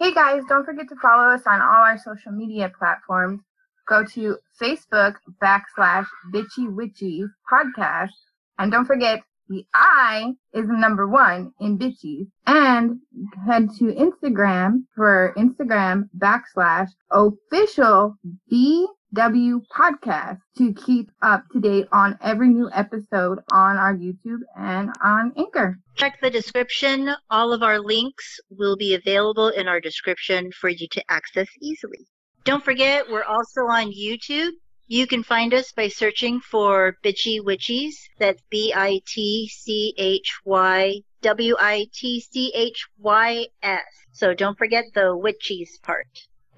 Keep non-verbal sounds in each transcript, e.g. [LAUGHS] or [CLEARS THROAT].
Hey guys, don't forget to follow us on all our social media platforms. Go to Facebook backslash Bitchy witchy podcast. And don't forget the I is the number one in bitchies. And head to Instagram for Instagram backslash official BW podcast to keep up to date on every new episode on our YouTube and on Anchor. Check the description. All of our links will be available in our description for you to access easily. Don't forget, we're also on YouTube. You can find us by searching for Bitchy Witchies. That's B I T C H Y W I T C H Y S. So don't forget the witchies part.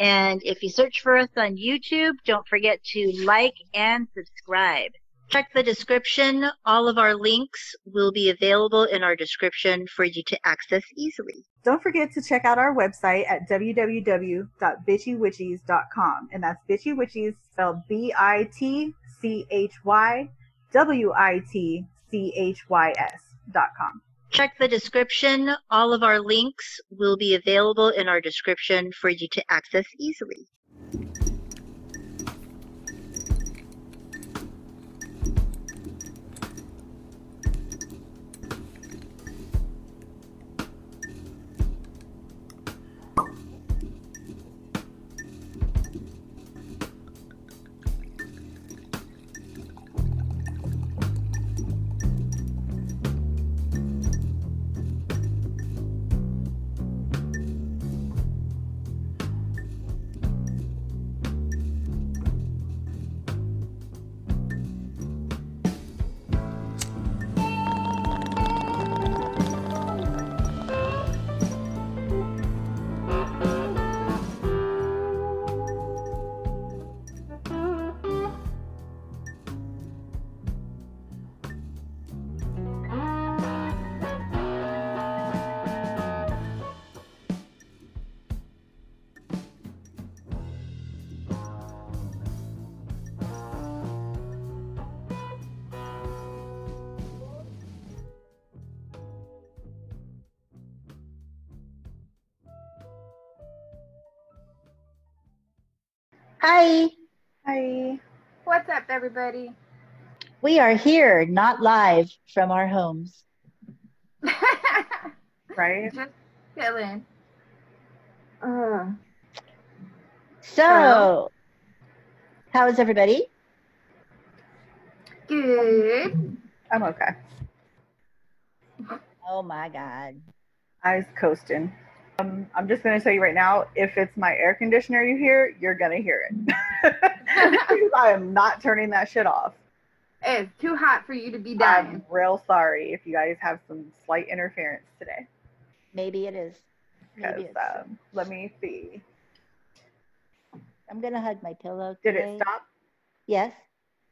And if you search for us on YouTube, don't forget to like and subscribe. Check the description. All of our links will be available in our description for you to access easily. Don't forget to check out our website at www.bitchywitchies.com. And that's Bitchy Witchies spelled B I T C H Y W I T C H Y S dot com. Check the description. All of our links will be available in our description for you to access easily. Everybody? we are here, not live from our homes. [LAUGHS] Right? Just chilling. Uh, So, how is everybody? good. I'm okay. Oh my God. I was coasting. Um, I'm just gonna tell you right now, if it's my air conditioner you hear, you're gonna hear it. [LAUGHS] I am not turning that shit off. It's too hot for you to be dying. I'm real sorry if you guys have some slight interference today. Maybe it is. Maybe Because it's. um, let me see. I'm gonna hug my pillow. Did today. it stop? Yes.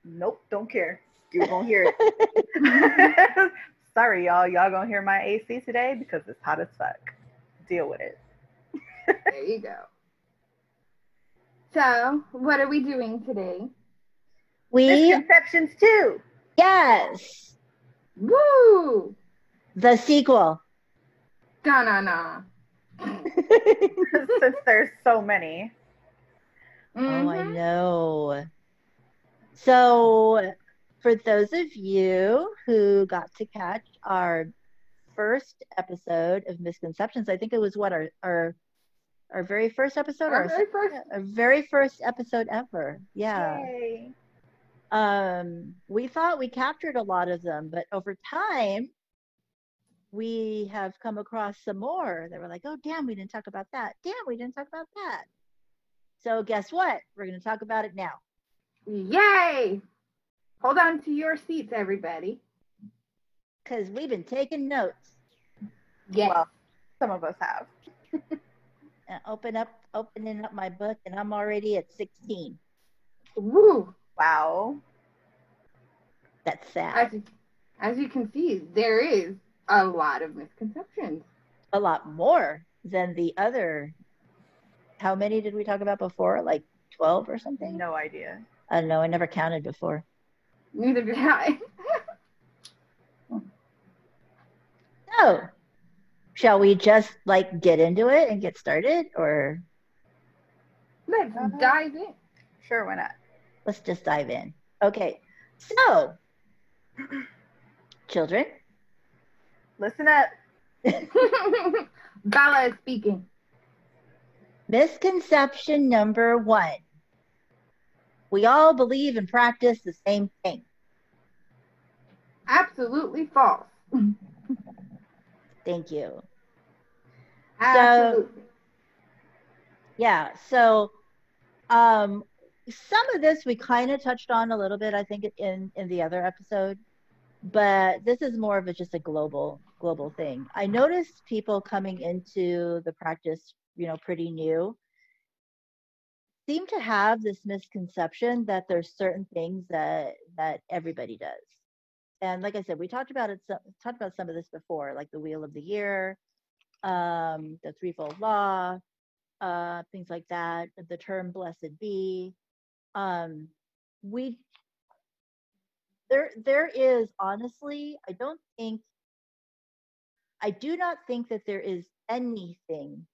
Nope, don't care. You're gonna hear it. [LAUGHS] [LAUGHS] sorry, y'all. Y'all gonna hear my AC today because it's hot as fuck. Deal with it. there you go. So, what are we doing today? we Misconceptions too. yes Woo! the sequel. No, no, no. [LAUGHS] Since there's so many. Oh, I Mhm. know. So, for those of you who got to catch our first episode of Misconceptions, I think it was what our our our very first episode, Our or very first- our very first episode ever. Yeah. Yay. Um, we thought we captured a lot of them, but over time, we have come across some more that were like, oh, damn, we didn't talk about that. Damn, we didn't talk about that. So, guess what? We're going to talk about it now. Yay! Hold on to your seats, everybody. Because we've been taking notes. Yeah, Well, some of us have. [LAUGHS] And open up, opening up my book, and I'm already at 16. Woo! Wow. That's As sad. you, as you can see, there is a lot of misconceptions. A lot more than the other. How many did we talk about before? Like 12 or something? No idea. I don't know. I never counted before. Neither did I. [LAUGHS] So, shall we just like get into it and get started or Let's Uh-huh. dive in. Sure, why not? let's just dive in? Okay. So, [CLEARS THROAT] children, Listen up. [LAUGHS] Bella is speaking. misconception number one. We all believe and practice the same thing. Absolutely false. [LAUGHS] Thank you. Absolutely. Yeah. So, um, some of this we kind of touched on a little bit, I think, in in the other episode, but this is more of a just a global global thing. I noticed people coming into the practice, you know, pretty new, seem to have this misconception that there's certain things that that everybody does. And like I said, we talked about it. So, talked about some of this before, like the wheel of the year, um, the threefold law, uh, things like that. The term "blessed be." Um, we there there is honestly, I don't think, I do not think that there is anything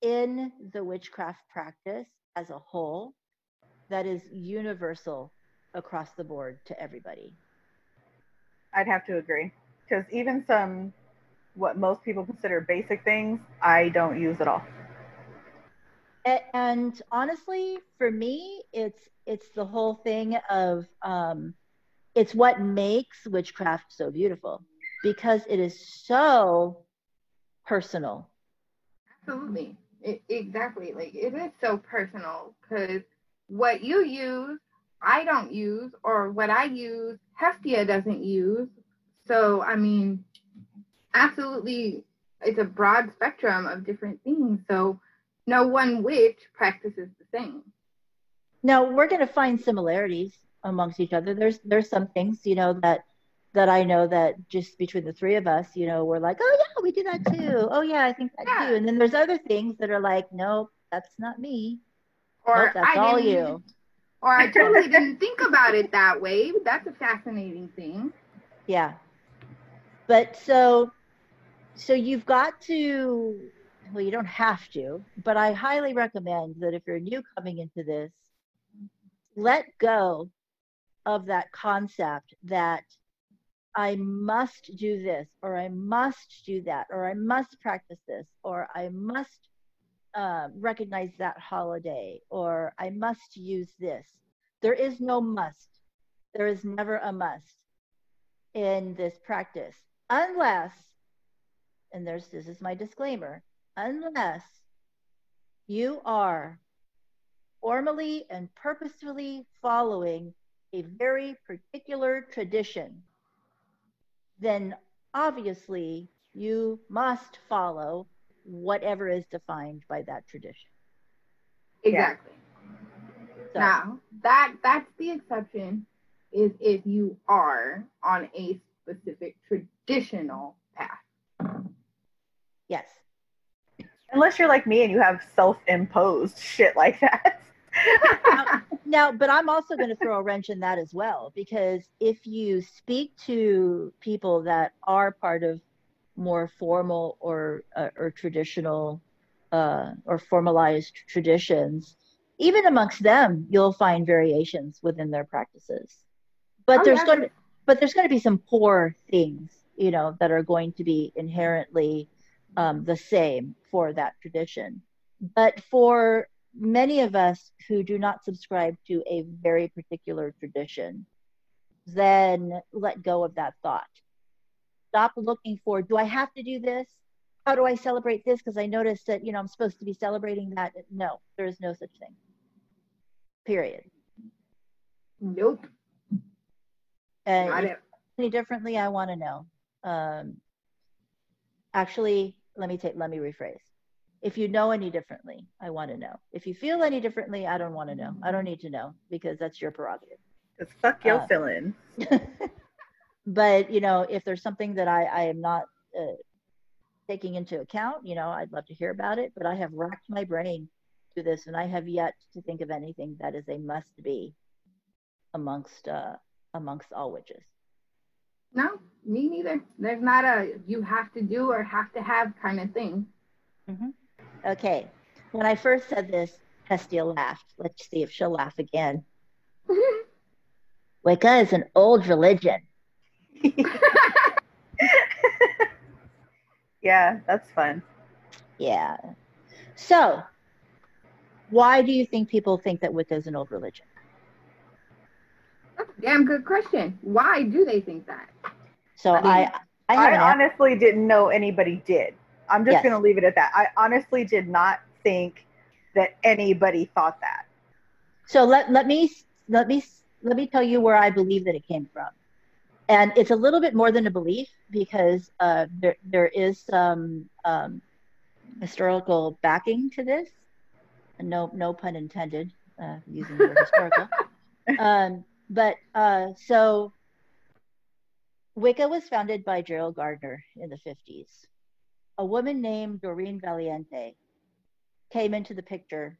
in the witchcraft practice as a whole that is universal across the board to everybody. I'd have to agree. Because even some, what most people consider basic things, I don't use at all. And honestly for me it's it's the whole thing of um it's what makes witchcraft so beautiful because it is so personal Absolutely. It, exactly. Like it is so personal because what you use, I don't use, or what I use, Hestia doesn't use. So, I mean, absolutely, it's a broad spectrum of different things. So, no one witch practices the same. now we're going to find similarities amongst each other there's there's some things you know that that i know that just between the three of us you know we're like oh yeah we do that too oh yeah i think that Yeah. too and then there's other things that are like nope that's not me Or nope, that's I all you or I totally didn't [LAUGHS] think about it that way. That's a fascinating thing. Yeah. But so so you've got to well you don't have to, but I highly recommend that if you're new coming into this, let go of that concept that I must do this or I must do that or I must practice this or I must uh, recognize that holiday or I must use this. There is no must. There is never a must in this practice unless and there's this is my disclaimer unless you are formally and purposefully following a very particular tradition then obviously you must follow whatever is defined by that tradition Exactly. so Now that that's the exception is if you are on a specific traditional path. yes Unless you're like me and you have self-imposed shit like that. Now, [LAUGHS] but I'm also going to throw a wrench in that as well, because if you speak to people that are part of more formal or uh, or traditional uh, or formalized traditions, even amongst them, you'll find variations within their practices. But Oh, there's yeah. going to but there's going to be some poor things, you know, that are going to be inherently um, the same for that tradition. But for many of us who do not subscribe to a very particular tradition, then let go of that thought. Stop looking for, do I have to do this? How do I celebrate this? Because I noticed that, you know, I'm supposed to be celebrating that. No, there is no such thing. Period. Nope. And Not it. any differently, I want to know. Um, actually, let me take, let me rephrase. If you know any differently, I want to know. If you feel any differently, I don't want to know. I don't need to know because that's your prerogative. Because fuck your Uh, feelings. [LAUGHS] but you know, if there's something that I, I am not uh, taking into account, you know, I'd love to hear about it. But I have racked my brain to this, and I have yet to think of anything that is a must be amongst uh, amongst all witches. No, me neither. There's not a you have to do or have to have kind of thing. hmm Okay. When I first said this, Hestia laughed. Let's see if she'll laugh again. [LAUGHS] Wicca is an old religion. [LAUGHS] yeah, that's fun. Yeah. So, why do you think people think that Wicca is an old religion? That's a damn good question. Why do they think that? So I mean, I, I, I an an- honestly didn't know anybody did. I'm just Yes. going to leave it at that. I honestly did not think that anybody thought that. So let let me let me let me tell you where I believe that it came from, and it's a little bit more than a belief because uh, there there is some um, historical backing to this. No no pun intended uh, using the word historical. [LAUGHS] um, but uh, so Wicca was founded by Gerald Gardner in the 50s. A woman named Doreen Valiente came into the picture.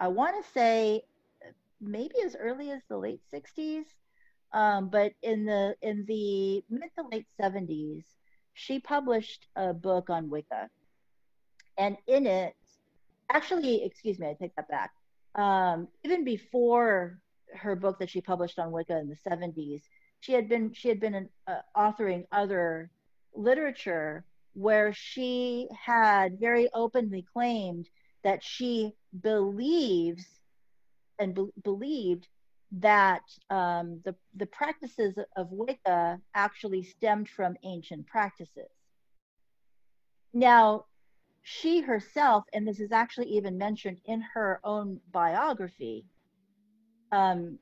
I want to say maybe as early as the late 60s, um, but in the in the mid to late 70s, she published a book on Wicca, and in it, actually, excuse me, I take that back. Um, even before her book that she published on Wicca in the 70s, she had been she had been uh, authoring other literature where she had very openly claimed that she believes and be- believed that um, the the practices of Wicca actually stemmed from ancient practices. Now, she herself, and this is actually even mentioned in her own biography, um,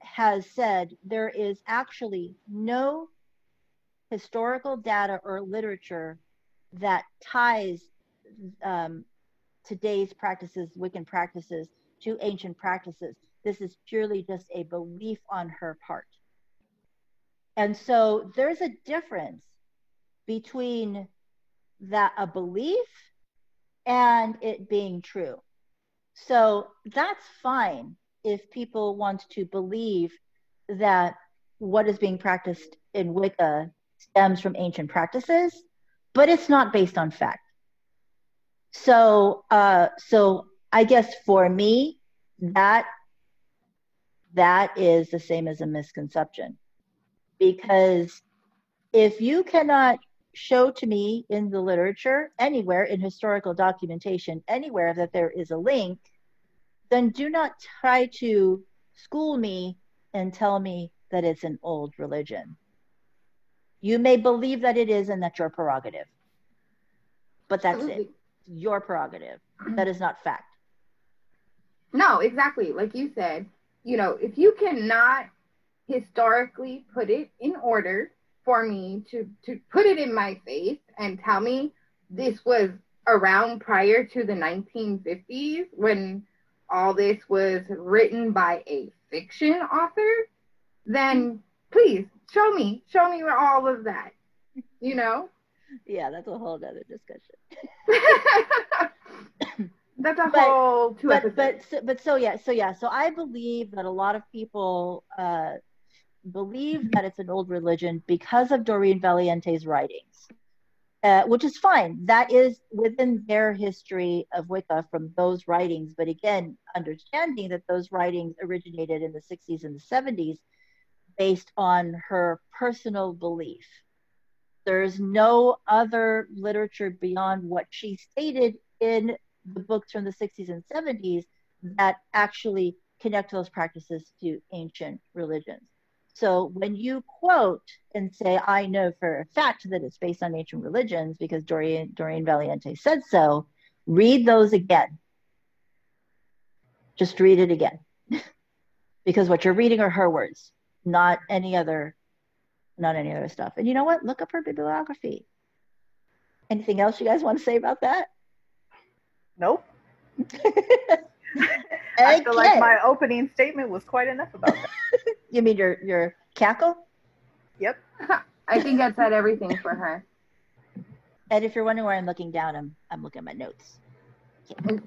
has said there is actually no historical data or literature that ties um, today's practices, Wiccan practices, to ancient practices. This is purely just a belief on her part. And so there's a difference between that a belief and it being true. So that's fine if people want to believe that what is being practiced in Wicca stems from ancient practices, but it's not based on fact. So, uh, so I guess for me, that that is the same as a misconception, because if you cannot show to me in the literature anywhere in historical documentation anywhere that there is a link, then do not try to school me and tell me that it's an old religion. You may believe that it is and that's your prerogative, but that's it your prerogative. [CLEARS THROAT] That is not fact. No, exactly. Like you said, you know, if you cannot historically put it in order for me to to put it in my face and tell me this was around prior to the 1950s when all this was written by a fiction author, then please show me, show me all of that. You know? Yeah, that's a whole other discussion. [LAUGHS] That's a But- whole two But episodes. but but so yeah, so yeah, so I believe that a lot of people uh, believe that it's an old religion because of Doreen Valiente's writings, uh, which is fine. That is within their history of Wicca from those writings. But again, understanding that those writings originated in the 60s and the 70s based on her personal belief. There's no other literature beyond what she stated in the books from the 60s and 70s that actually connect those practices to ancient religions. So when you quote and say, I know for a fact that it's based on ancient religions because Dorian, Dorian Valiente said so, read those again. Just read it again. [LAUGHS] because what you're reading are her words, not any other, not any other stuff. And you know what? Look up her bibliography. Anything else you guys want to say about that? Nope. [LAUGHS] I feel like my opening statement was quite enough about that. [LAUGHS] You mean your your cackle? Yep. [LAUGHS] I think I said everything for her. And if you're wondering where I'm looking down, I'm I'm looking at my notes. Okay.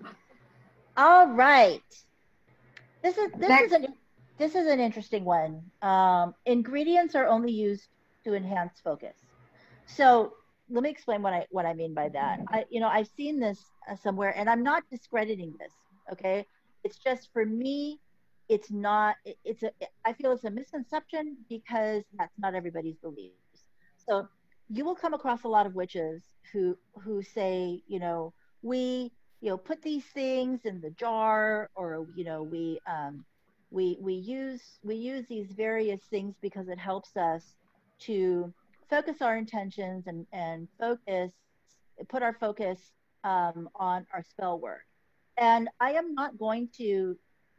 All right. This is this Next. is an this is an interesting one. Um, ingredients are only used to enhance focus. So let me explain what I what I mean by that. I you know I've seen this uh, somewhere, and I'm not discrediting this. Okay, it's just for me, it's not. It, it's a. I feel it's a misconception because that's not everybody's beliefs. So you will come across a lot of witches who who say, you know, we you know put these things in the jar, or you know we um, we we use we use these various things because it helps us to focus our intentions and and focus put our focus um, on our spell work and i am not going to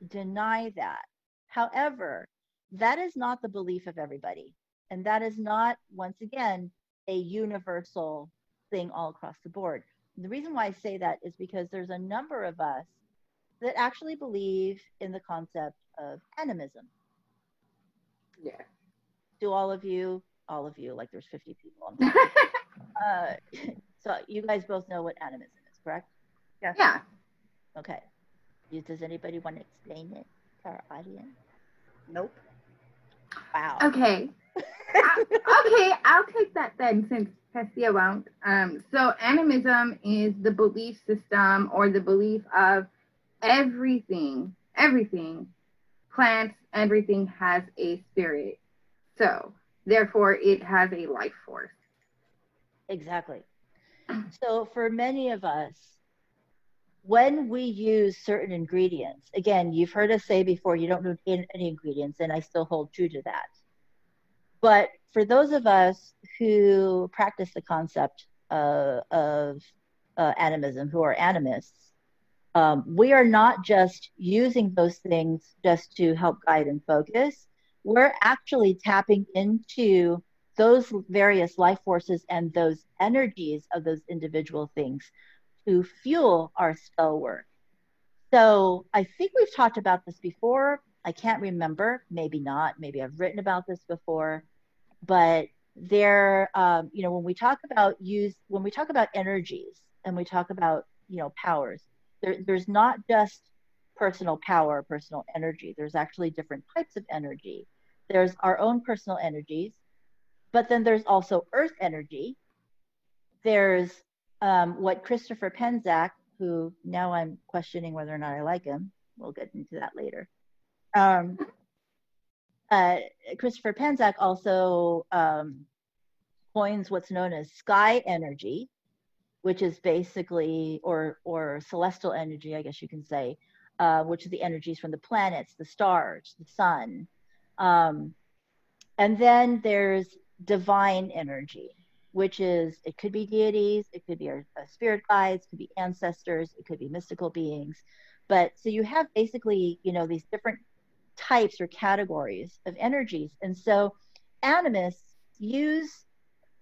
deny that however that is not the belief of everybody and that is not once again a universal thing all across the board the reason why i say that is because there's a number of us that actually believe in the concept of animism. Yeah. Do all of you, all of you, like there's 50 people. [LAUGHS] uh, [LAUGHS] so you guys both know what animism is, correct? Yes. Yeah. Okay. Does anybody want to explain it to our audience? Nope. Wow. Okay. [LAUGHS] I, okay, I'll take that then since Hestia won't. Um, so animism is the belief system or the belief of everything, everything, plants, everything has a spirit. So, therefore, it has a life force. Exactly. So, for many of us, when we use certain ingredients, again, you've heard us say before, you don't need any ingredients, and I still hold true to that. But for those of us who practice the concept uh, of uh, animism, who are animists, um, we are not just using those things just to help guide and focus. We're actually tapping into those various life forces and those energies of those individual things to fuel our spell work. So I think we've talked about this before. I can't remember, maybe not. Maybe I've written about this before, but there, um, you know, when we talk about use, when we talk about energies and we talk about, you know, powers, there, there's not just personal power, personal energy. There's actually different types of energy. There's our own personal energies, but then there's also earth energy. There's um, what Christopher Penczak, who now I'm questioning whether or not I like him. We'll get into that later. Um, uh, Christopher Penczak also um, coins what's known as sky energy, which is basically or or celestial energy, I guess you can say, uh, which are the energies from the planets, the stars, the sun, um, and then there's divine energy, which is it could be deities, it could be our, our spirit guides, could be ancestors, it could be mystical beings, but so you have basically you know these different types or categories of energies, and so animists use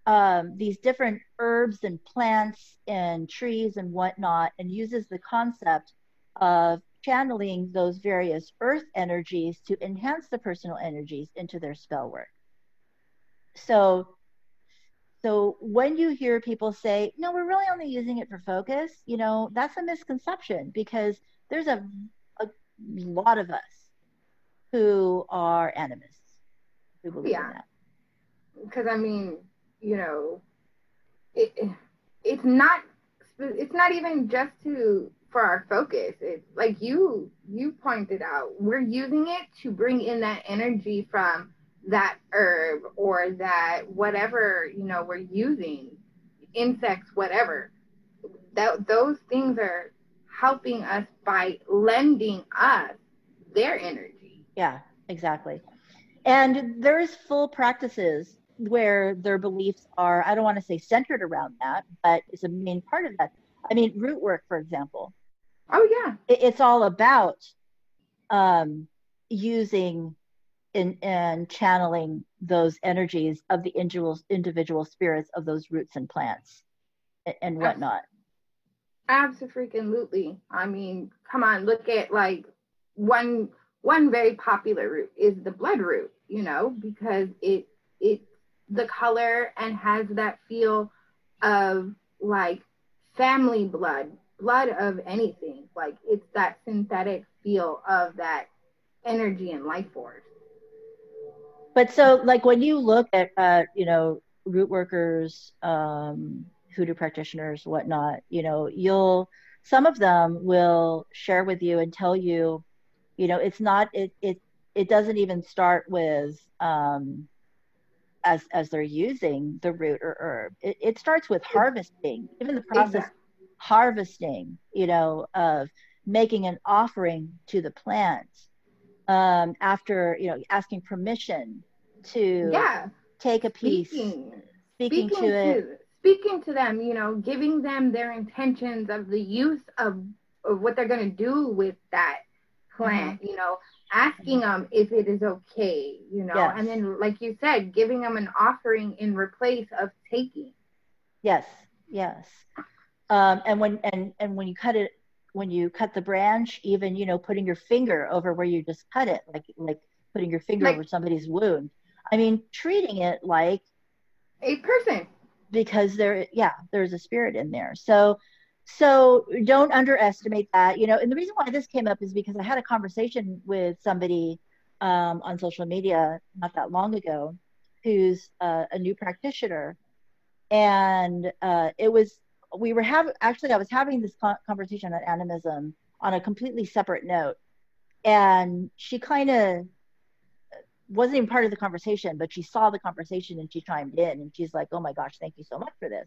um, these different herbs and plants and trees and whatnot and uses the concept of channeling those various earth energies to enhance the personal energies into their spell work. So so when you hear people say, no, we're really only using it for focus, you know, that's a misconception because there's a, a lot of us who are animists who believe Yeah. in that. Because I mean, you know, it it's not it's not even just to for our focus. It's like you you pointed out, we're using it to bring in that energy from that herb or that whatever you know we're using, insects, whatever. That those things are helping us by lending us their energy. Yeah, exactly. And there's full practices where their beliefs are, I don't want to say centered around that, but it's a main part of that. I mean, root work, for example, Oh yeah. it, it's all about um, using in, and channeling those energies of the individual, individual spirits of those roots and plants and, and whatnot. Absolutely. I mean, come on, look at like one one very popular root is the blood root, you know, because it it the color and has that feel of like family blood, blood of anything. Like it's that synthetic feel of that energy and life force. but so like when you look at uh, you know root workers um, hoodoo practitioners whatnot you know you'll some of them will share with you and tell you you know it's not it it it doesn't even start with um as as they're using the root or herb it, it starts with harvesting even the process exactly. Harvesting you know of making an offering to the plant um, after you know asking permission to yeah. take a piece speaking, speaking, speaking to, to it speaking to them you know giving them their intentions of the use of, of what they're going to do with that plant mm-hmm. you know asking them if it is okay you know yes. and then like you said giving them an offering in replace of taking. Yes yes um, and when and and when you cut it when you cut the branch, even you know putting your finger over where you just cut it, like like putting your finger like, over somebody's wound. I mean, treating it like a person because there, yeah, there's a spirit in there. So, so don't underestimate that. You know, and the reason why this came up is because I had a conversation with somebody um, on social media not that long ago, who's uh, a new practitioner, and uh, it was we were having actually i was having this conversation on animism on a completely separate note. And she kind of wasn't even part of the conversation but she saw the conversation and she chimed in and she's like oh my gosh thank you so much for this.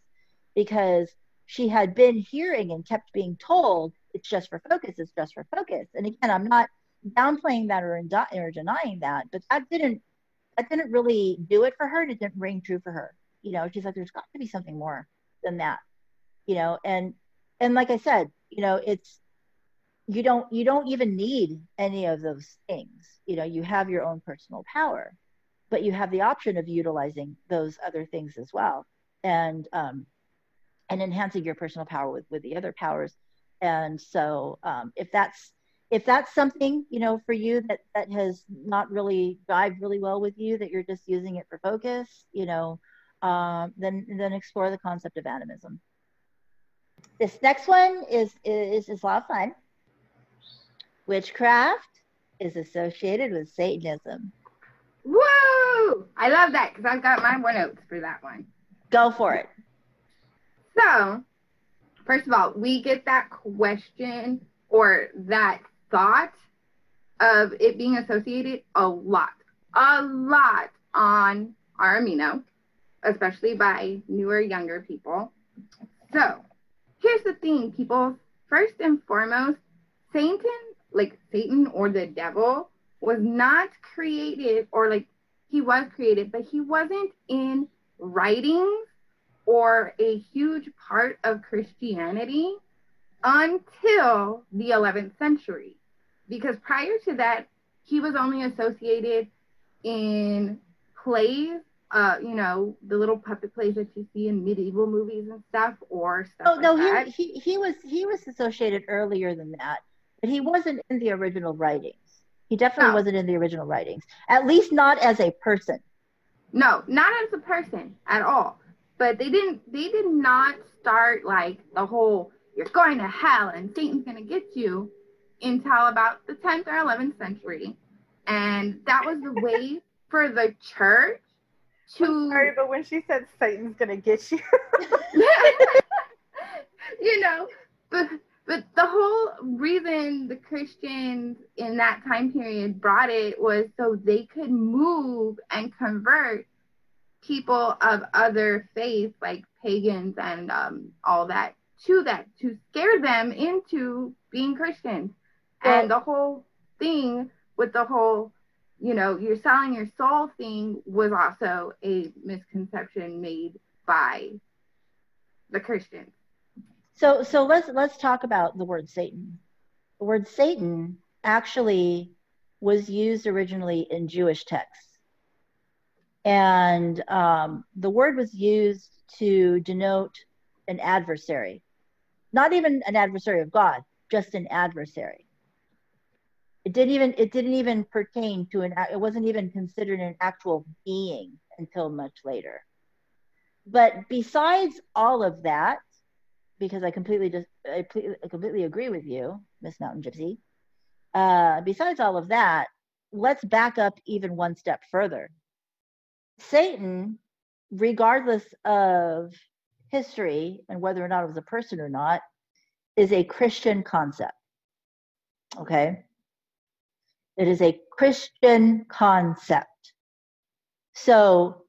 Because she had been hearing and kept being told it's just for focus it's just for focus. And again i'm not downplaying that or, or denying that but that didn't that didn't really do it for her and it didn't ring true for her. You know she's like there's got to be something more than that you know and and like i said you know it's you don't you don't even need any of those things. You know you have your own personal power but you have the option of utilizing those other things as well. And um and enhancing your personal power with with the other powers. And so um if that's if that's something you know for you that that has not really dived really well with you that you're just using it for focus you know um, then then explore the concept of animism this next one is, is, is a lot of fun. Witchcraft is associated with Satanism. Woo! I love that because I've got my one notes for that one. Go for it. So, first of all, we get that question or that thought of it being associated a lot, a lot on our amino, especially by newer, younger people. So, here's the thing, people. First and foremost, Satan, like Satan or the devil, was not created, or like he was created, but he wasn't in writings or a huge part of Christianity until the 11th century. Because prior to that, he was only associated in plays uh, you know, the little puppet plays that you see in medieval movies and stuff, or stuff. Oh like no, that. he, he he was he was associated earlier than that, but he wasn't in the original writings. He definitely no. wasn't in the original writings, at least not as a person. No, not as a person at all. But they didn't. They did not start like the whole "you're going to hell and Satan's going to get you" until about the 10th or 11th century, and that was the way [LAUGHS] for the church to I'm sorry, but when she said Satan's gonna get you, [LAUGHS] you know, but but the whole reason the Christians in that time period brought it was so they could move and convert people of other faiths, like pagans and um, all that, to that to scare them into being Christians. Well, and the whole thing with the whole you know, you're selling your soul thing was also a misconception made by the Christians. So so let's let's talk about the word Satan. The word Satan actually was used originally in Jewish texts. And um, the word was used to denote an adversary, not even an adversary of God, just an adversary it didn't even it didn't even pertain to an it wasn't even considered an actual being until much later but besides all of that because i completely just i completely agree with you miss mountain gypsy uh, besides all of that let's back up even one step further Satan, regardless of history and whether or not it was a person or not, is a Christian concept. Okay? It is a Christian concept. So,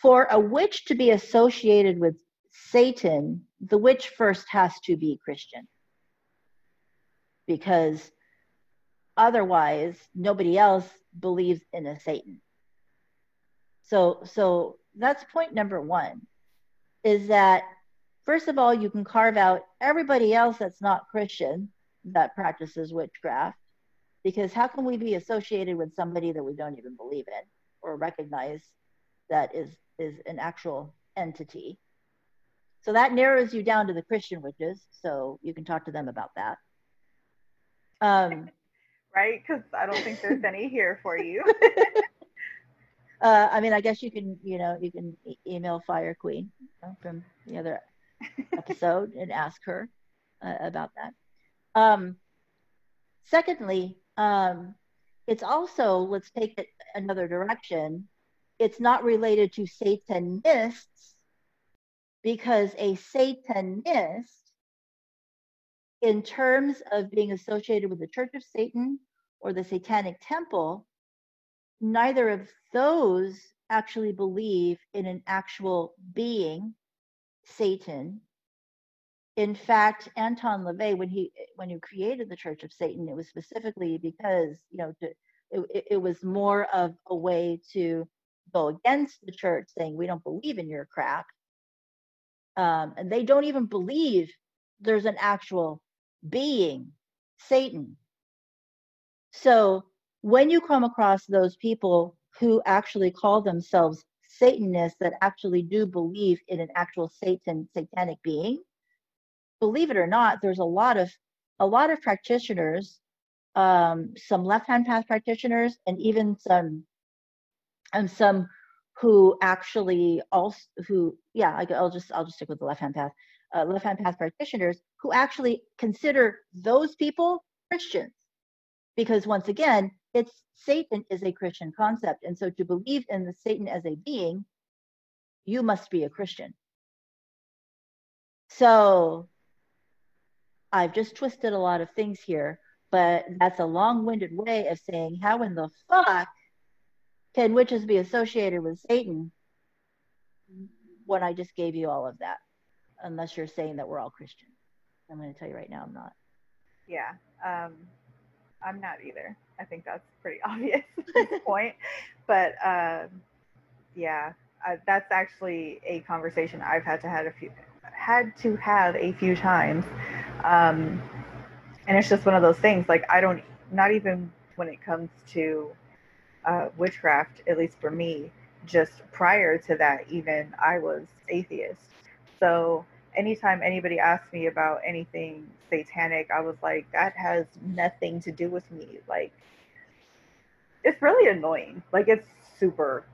for a witch to be associated with Satan, the witch first has to be Christian. Because otherwise, nobody else believes in a Satan. So, so that's point number one is that first of all, you can carve out everybody else that's not Christian that practices witchcraft because how can we be associated with somebody that we don't even believe in or recognize that is is an actual entity? So that narrows you down to the christian witches so you can talk to them about that. Um, right? Because i don't think there's any here for you. [LAUGHS] Uh, i mean i guess you can you know you can e- email fire queen from the other episode and ask her uh, about that. Um, secondly um, it's also, let's take it another direction, it's not related to Satanists because a Satanist, in terms of being associated with the Church of Satan or the Satanic Temple, neither of those actually believe in an actual being, Satan, in fact, Anton LaVey, when he when he created the Church of Satan, it was specifically because you know to, it, it was more of a way to go against the church, saying we don't believe in your crap, um, and they don't even believe there's an actual being, Satan. So when you come across those people who actually call themselves Satanists that actually do believe in an actual Satan satanic being believe it or not, there's a lot of a lot of practitioners, um, some left-hand path practitioners, and even some and some who actually also who yeah I, will just I'll just stick with the left-hand path uh, left-hand path practitioners who actually consider those people Christians. Because once again it's Satan is a Christian concept and so to believe in the Satan as a being you must be a Christian. So I've just twisted a lot of things here, but that's a long winded way of saying how in the fuck can witches be associated with Satan when I just gave you all of that? Unless you're saying that we're all Christian. I'm going to tell you right now, I'm not. Yeah, um, I'm not either. I think that's pretty [LAUGHS] obvious point. But um, yeah, uh, that's actually a conversation I've had to had a few had to have a few times um, and it's just one of those things. Like I don't, not even when it comes to uh, witchcraft, at least for me, just prior to that, even I was atheist. So anytime anybody asked me about anything satanic, I was like, that has nothing to do with me. Like, it's really annoying. Like, it's super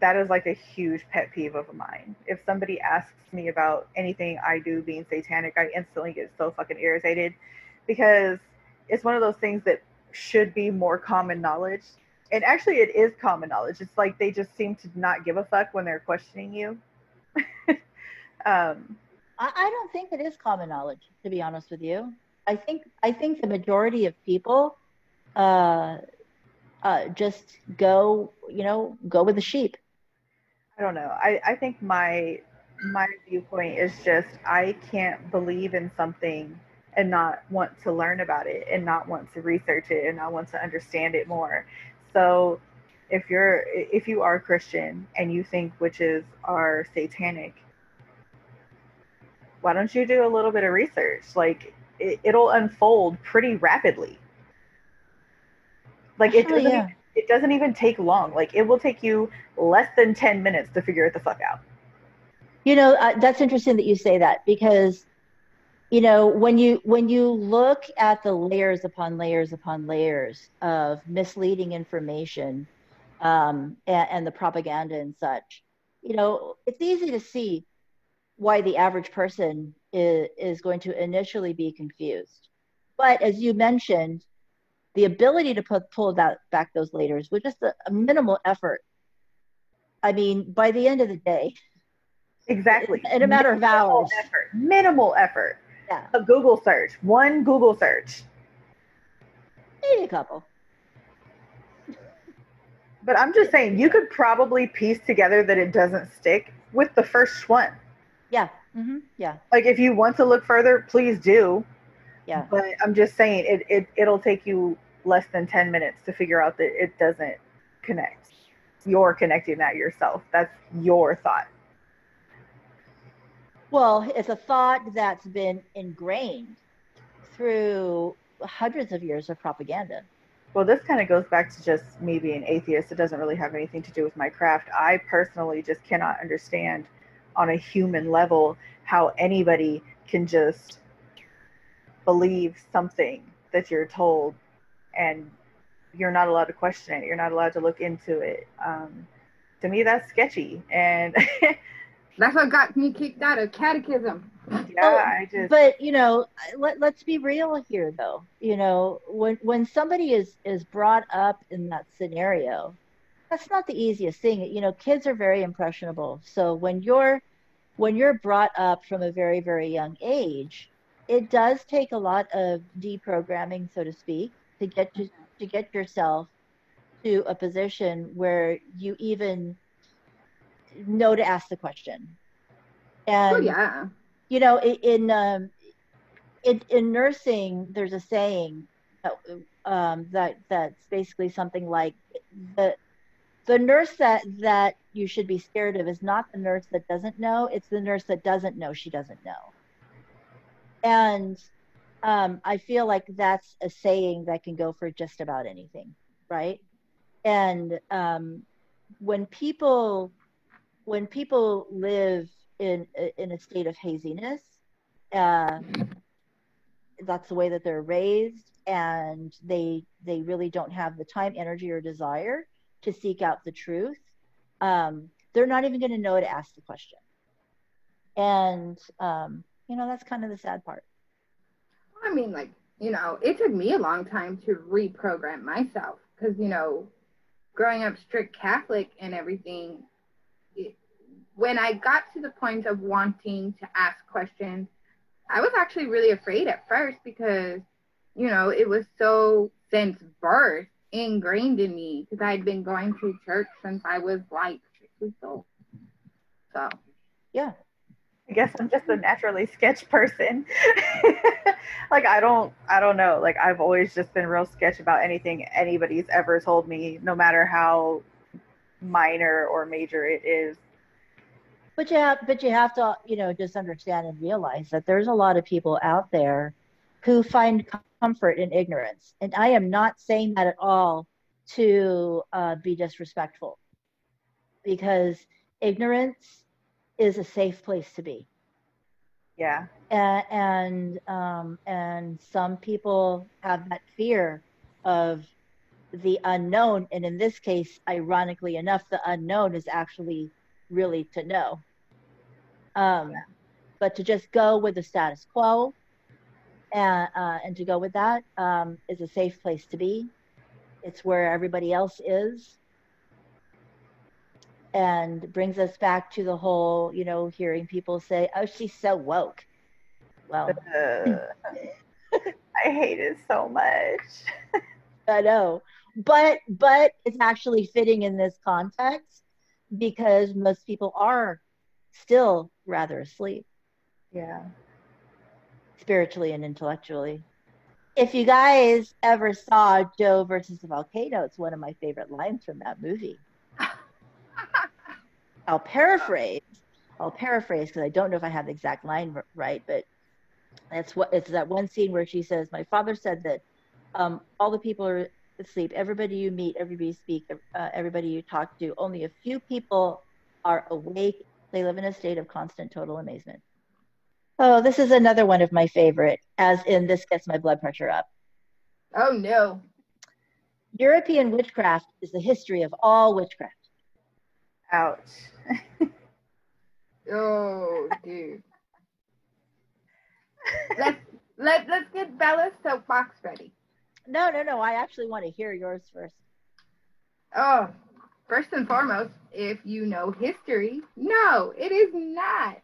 that is like a huge pet peeve of mine. If somebody asks me about anything I do being satanic, I instantly get so fucking irritated because it's one of those things that should be more common knowledge. And actually, it is common knowledge. It's like they just seem to not give a fuck when they're questioning you. [LAUGHS] um, I, I don't think it is common knowledge, to be honest with you. I think I think the majority of people uh, uh, just go, you know, go with the sheep. I don't know. I, I think my my viewpoint is just I can't believe in something and not want to learn about it and not want to research it and not want to understand it more. So if you're if you are Christian and you think witches are satanic, why don't you do a little bit of research? Like it, will unfold pretty rapidly. Like it doesn't, yeah. It doesn't even take long. Like it will take you less than 10 minutes to figure it the fuck out. You know, uh, that's interesting that you say that because you know when you when you look at the layers upon layers upon layers of misleading information um, and, and the propaganda and such you know it's easy to see why the average person is, is going to initially be confused but as you mentioned the ability to put pull that back those layers with just a, a minimal effort. I mean, by the end of the day, Exactly. in a matter of hours. Effort. Minimal effort. Yeah, A Google search. One Google search. maybe a couple. But I'm just saying, you could probably piece together that it doesn't stick with the first one. Yeah, hmm yeah, Like, if you want to look further, please do. yeah. But I'm just saying, it, it, it'll take you less than 10 minutes to figure out that it doesn't connect. You're connecting that yourself. That's your thought. Well, it's a thought that's been ingrained through hundreds of years of propaganda. Well, this kind of goes back to just me being atheist. It doesn't really have anything to do with my craft. I personally just cannot understand on a human level how anybody can just believe something that you're told and you're not allowed to question it. You're not allowed to look into it. Um, to me, that's sketchy. And [LAUGHS] That's what got me kicked out of catechism. yeah, Oh, I just. But you know, let, let's be real here, though. You know, when when somebody is is brought up in that scenario, that's not the easiest thing. You know, kids are very impressionable. So when you're when you're brought up from a very very young age, it does take a lot of deprogramming, so to speak, to get to to get yourself to a position where you even know to ask the question. And oh yeah. you know in um in, in nursing there's a saying that, um that that's basically something like the the nurse that that you should be scared of is not the nurse that doesn't know it's the nurse that doesn't know she doesn't know and um i feel like that's a saying that can go for just about anything right and um when people when people live in in a state of haziness. Uh, that's the way that they're raised, and they they really don't have the time, energy, or desire to seek out the truth. Um, they're not even going to know to ask the question, and um, you know that's kind of the sad part. I mean, like, you know, it took me a long time to reprogram myself because, you know, growing up strict Catholic and everything, it, when I got to the point of wanting to ask questions, I was actually really afraid at first because, you know, it was so since birth ingrained in me because I'd been going to church since I was like six weeks old. So, Yeah, I guess I'm just a naturally sketch person. [LAUGHS] like I don't I don't know. Like I've always just been real sketch about anything anybody's ever told me, no matter how minor or major it is. but you have but you have to you know just understand and realize that there's a lot of people out there who find comfort in ignorance, and I am not saying that at all to uh, be disrespectful, because ignorance is a safe place to be. Yeah. and and um, and some people have that fear of the unknown. And in this case ironically enough the unknown is actually really to know. Um, but to just go with the status quo and, uh, and to go with that um, is a safe place to be. It's where everybody else is and brings us back to the whole you know hearing people say oh she's so woke well Uh, [LAUGHS] I hate it so much. [LAUGHS] I know, but but it's actually fitting in this context because most people are still rather asleep Yeah. spiritually and intellectually. If you guys ever saw Joe versus the volcano, it's one of my favorite lines from that movie. I'll paraphrase. I'll paraphrase because I don't know if I have the exact line right, but it's what it's that one scene where she says, "My father said that um, all the people are asleep. Everybody you meet, everybody you speak, uh, everybody you talk to, only a few people are awake. They live in a state of constant total amazement." Oh, this is another one of my favorite, as in this gets my blood pressure up. oh no. European witchcraft is the history of all witchcraft. Ouch. [LAUGHS] Oh, dude. let's let let's get Bella's soapbox ready. No, no, no. I actually want to hear yours first. Oh, first and foremost, if you know history, no, it is not.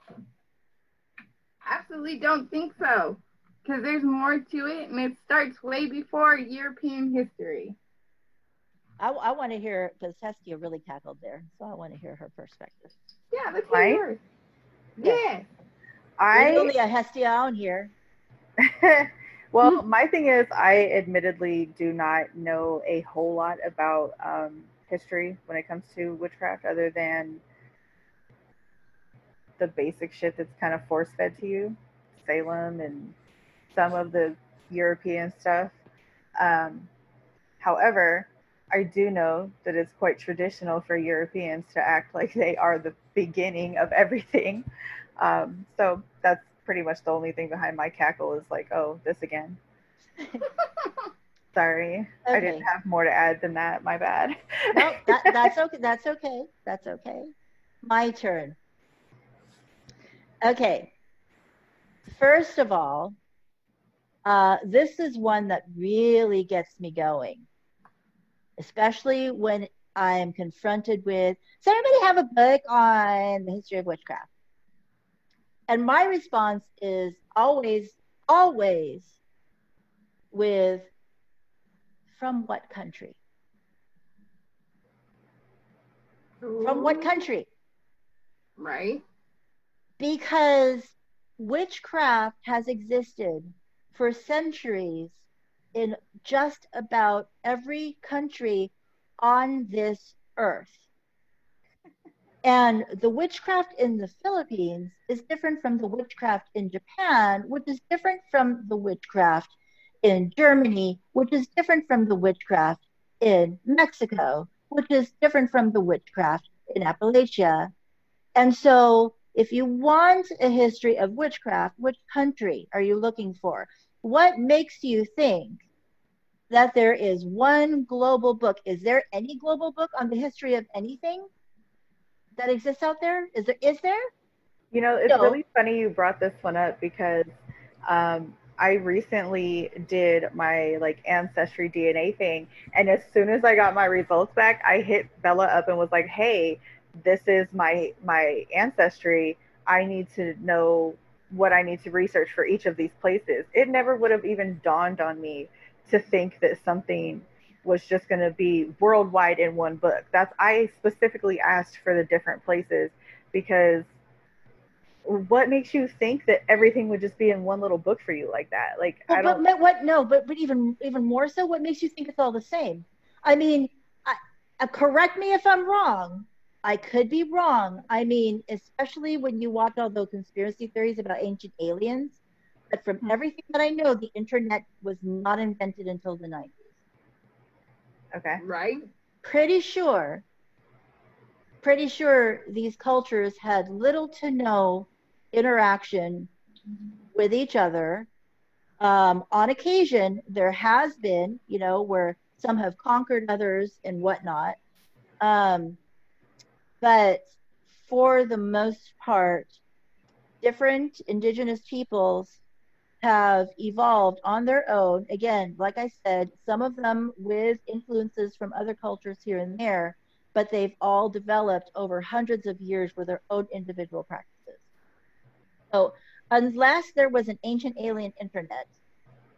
Absolutely don't think so. Because there's more to it and it starts way before European history. I, I want to hear because Hestia really tackled there, so I want to hear her perspective. Yeah, let's hear Right? yours. Yeah. Yeah. There's I only a Hestia on here. [LAUGHS] well, my thing is, I admittedly do not know a whole lot about um, history when it comes to witchcraft, other than the basic shit that's kind of force fed to you, Salem and some of the European stuff. Um, however, I do know that it's quite traditional for Europeans to act [LAUGHS] like they are the beginning of everything. [LAUGHS] Um, so that's pretty much the only thing behind my cackle is like, oh, this again. Sorry, I didn't have more to add than that. My bad. No, that, [LAUGHS] that's okay. That's okay. That's okay. My turn. Okay. First of all, uh, this is one that really gets me going, especially when I'm confronted with. Does anybody have a book on the history of witchcraft? And my response is always, always with from what country? From what country? Right? Because witchcraft has existed for centuries in just about every country on this earth. And the witchcraft in the Philippines is different from the witchcraft in Japan, which is different from the witchcraft in Germany, which is different from the witchcraft in Mexico, which is different from the witchcraft in Appalachia. And so, if you want a history of witchcraft, which country are you looking for? What makes you think that there is one global book? Is there any global book on the history of anything that exists out there? Is there? Is there? You know, it's No. really funny you brought this one up because um, I recently did my like ancestry DNA thing, and as soon as I got my results back, I hit Bella up and was like, "Hey, this is my my ancestry. I need to know what I need to research for each of these places." It never would have even dawned on me to think that something was just going to be worldwide in one book. That's I specifically asked for the different places because what makes you think that everything would just be in one little book for you like that? Like I don't. but, but what? No, but but even even more so, what makes you think it's all the same? I mean, I, uh, correct me if I'm wrong. I could be wrong. I mean, especially when you watch all those conspiracy theories about ancient aliens. But from Mhm. everything that I know, the internet was not invented until the 90s. Okay. Right? Pretty sure, pretty sure these cultures had little to no interaction with each other. Um, on occasion, there has been, you know, where some have conquered others and whatnot. Um, but for the most part, different indigenous peoples have evolved on their own. Again, like I said, some of them with influences from other cultures here and there, but they've all developed over hundreds of years with their own individual practices. So, unless there was an ancient alien internet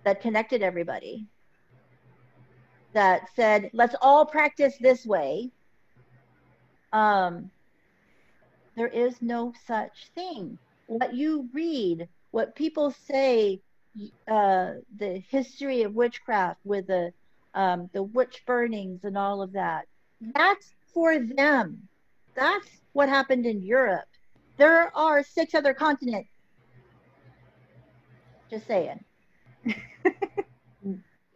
that connected everybody, that said, let's all practice this way, um, there is no such thing. What you read, what people say, uh, the history of witchcraft with the um, the witch burnings and all of that, that's for them. That's what happened in Europe. There are six other continents. Just saying. [LAUGHS]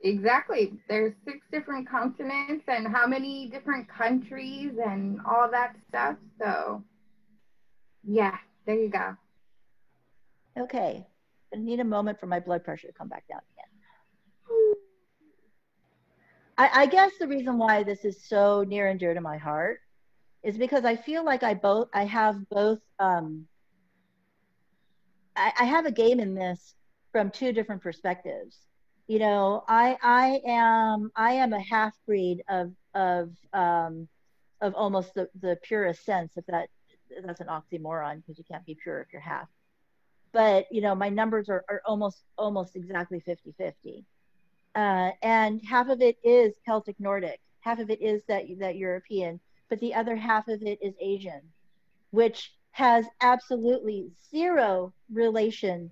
Exactly. There's six different continents and how many different countries and all that stuff. So, yeah, there you go. Okay. I need a moment for my blood pressure to come back down again. I, I guess the reason why this is so near and dear to my heart is because I feel like I both I have both um, I, I have a game in this from two different perspectives. You know, I I am I am a half breed of of um of almost the, the purest sense, if that that's an oxymoron because you can't be pure if you're half. But you know, my numbers are, are almost almost exactly 50-50. Uh, and half of it is Celtic Nordic, half of it is that that European, but the other half of it is Asian, which has absolutely zero relation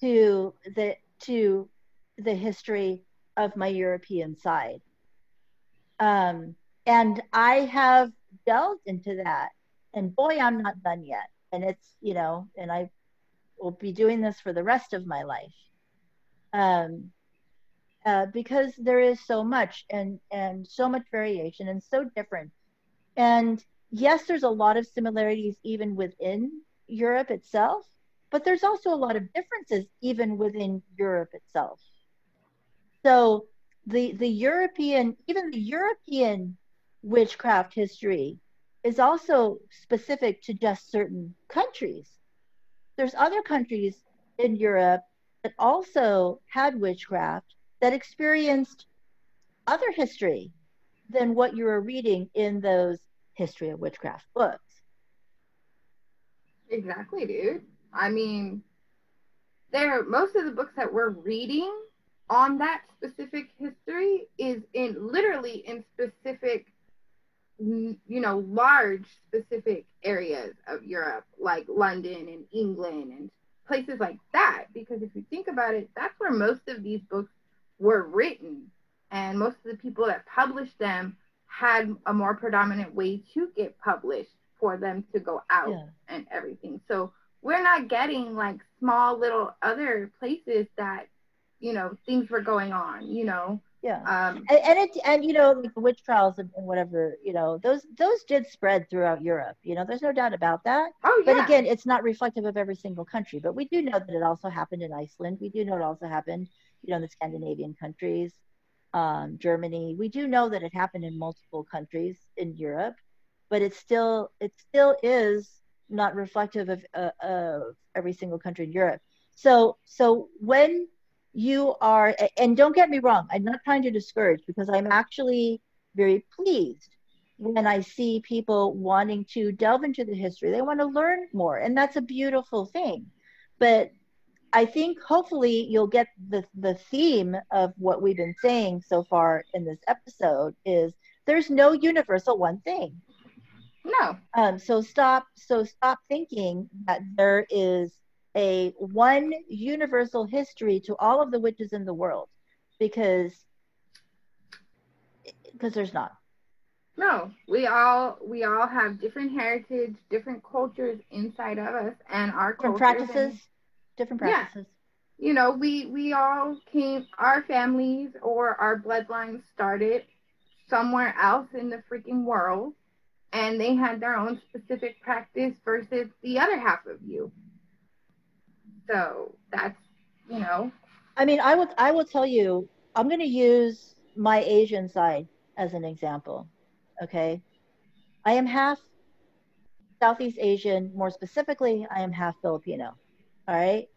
to the to the history of my European side. Um, and I have delved into that, and boy, I'm not done yet. And it's you know, and I will be doing this for the rest of my life. Um, uh, because there is so much and and so much variation and so different. And yes, there's a lot of similarities even within Europe itself, but there's also a lot of differences even within Europe itself. So the the European, even the European witchcraft history is also specific to just certain countries. There's other countries in Europe that also had witchcraft that experienced other history than what you were reading in those history of witchcraft books. Exactly, dude. I mean, there most of the books that we're reading on that specific history is in literally in specific you know large specific areas of Europe like London and England and places like that because if you think about it that's where most of these books were written and most of the people that published them had a more predominant way to get published for them to go out yeah. and everything. So we're not getting like small little other places that, you know, things were going on, you know. Yeah. Um, and, and it and you know like the witch trials and, and, whatever you know those those did spread throughout Europe. You know, there's no doubt about that. Oh yeah. But again, it's not reflective of every single country. But we do know that it also happened in Iceland. We do know it also happened, you know, in the Scandinavian countries um, Germany. We do know that it happened in multiple countries in Europe, but it still it still is not reflective of, uh, of every single country in Europe. So so when you are and don't get me wrong, I'm not trying to discourage because I'm actually very pleased when I see people wanting to delve into the history. They want to learn more, and that's a beautiful thing. But I think hopefully you'll get the the theme of what we've been saying so far in this episode is there's no universal one thing. No. Um, so stop so stop thinking that there is a one universal history to all of the witches in the world because because there's not. No, we all we all have different heritage, different cultures inside of us, and our different practices. And, different practices. Yeah. You know, we we all came our families or our bloodlines started somewhere else in the freaking world and they had their own specific practice versus the other half of you. So that's, you know. I mean, I would I will tell you, I'm going to use my Asian side as an example. Okay? I am half Southeast Asian, more specifically, I am half Filipino. All right.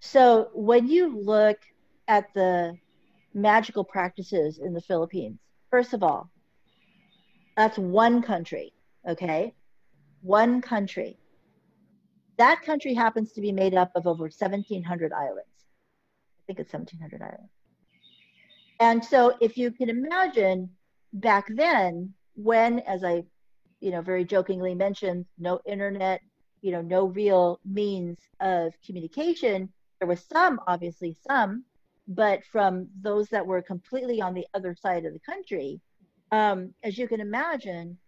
So when you look at the magical practices in the Philippines, first of all, that's one country. Okay. One country. That country happens to be made up of over 1,700 islands. I think it's 1,700 islands. And so if you can imagine back then, when, as I, you know, very jokingly mentioned, no internet, you know no real means of communication there was some obviously some but from those that were completely on the other side of the country um, as you can imagine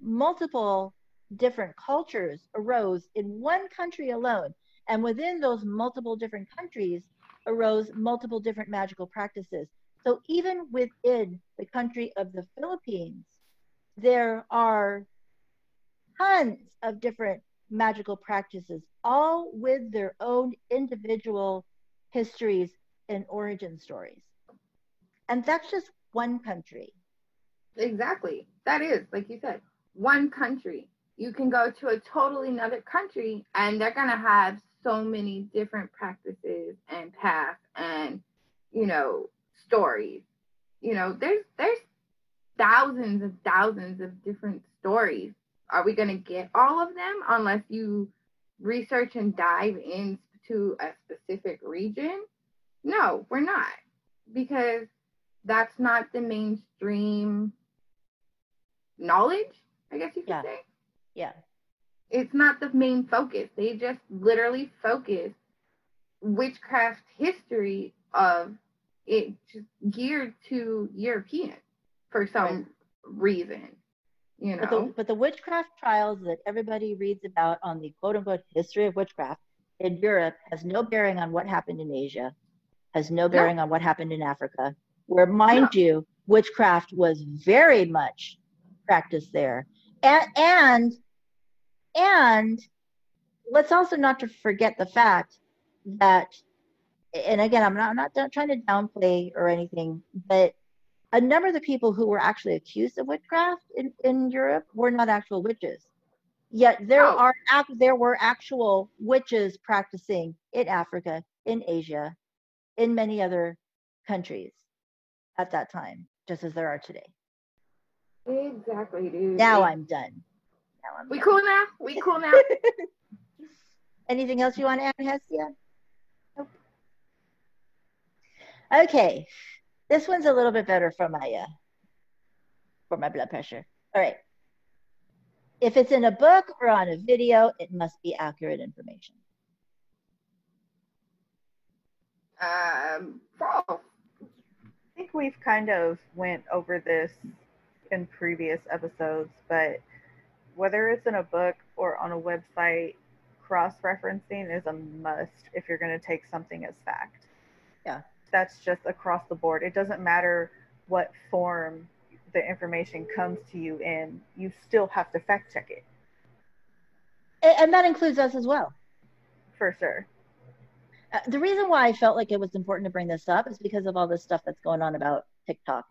multiple different cultures arose in one country alone and within those multiple different countries arose multiple different magical practices so even within the country of the philippines there are tons of different magical practices, all with their own individual histories and origin stories. And that's just one country. Exactly. That is, like you said, one country. You can go to a totally another country and they're going to have so many different practices and paths and you know, stories. You know, there's there's thousands and thousands of different stories. Are we going to get all of them unless you research and dive into a specific region? No, we're not. Because that's not the mainstream knowledge, I guess you could Yeah. say. Yeah. It's not the main focus. They just literally focus witchcraft history of it just geared to European for some reason. You But the, know? but the witchcraft trials that everybody reads about on the quote unquote history of witchcraft in Europe has no bearing on what happened in Asia, has no bearing on what happened in Africa, where, mind you, witchcraft was very much practiced there. And, and, and let's also not to forget the fact that, and again, I'm not, I'm not trying to downplay or anything, but a number of the people who were actually accused of witchcraft in, in Europe were not actual witches. Yet there Oh. are there were actual witches practicing in Africa, in Asia, in many other countries at that time, just as there are today. exactly, dude. Now I'm done. Now I'm we cool now? We cool now? [LAUGHS] Anything else you want to add, Hestia? Okay, this one's a little bit better for my uh, for my blood pressure. All right. If it's in a book or on a video, it must be accurate information. um, false. I think we've kind of went over this in previous episodes, but whether it's in a book or on a website, cross-referencing is a must if you're going to take something as fact. Yeah. That's just across the board. It doesn't matter what form the information comes to you in, you still have to fact check it And that includes us as well. for sure. Uh, the reason why I felt like it was important to bring this up is because of all this stuff that's going on about TikTok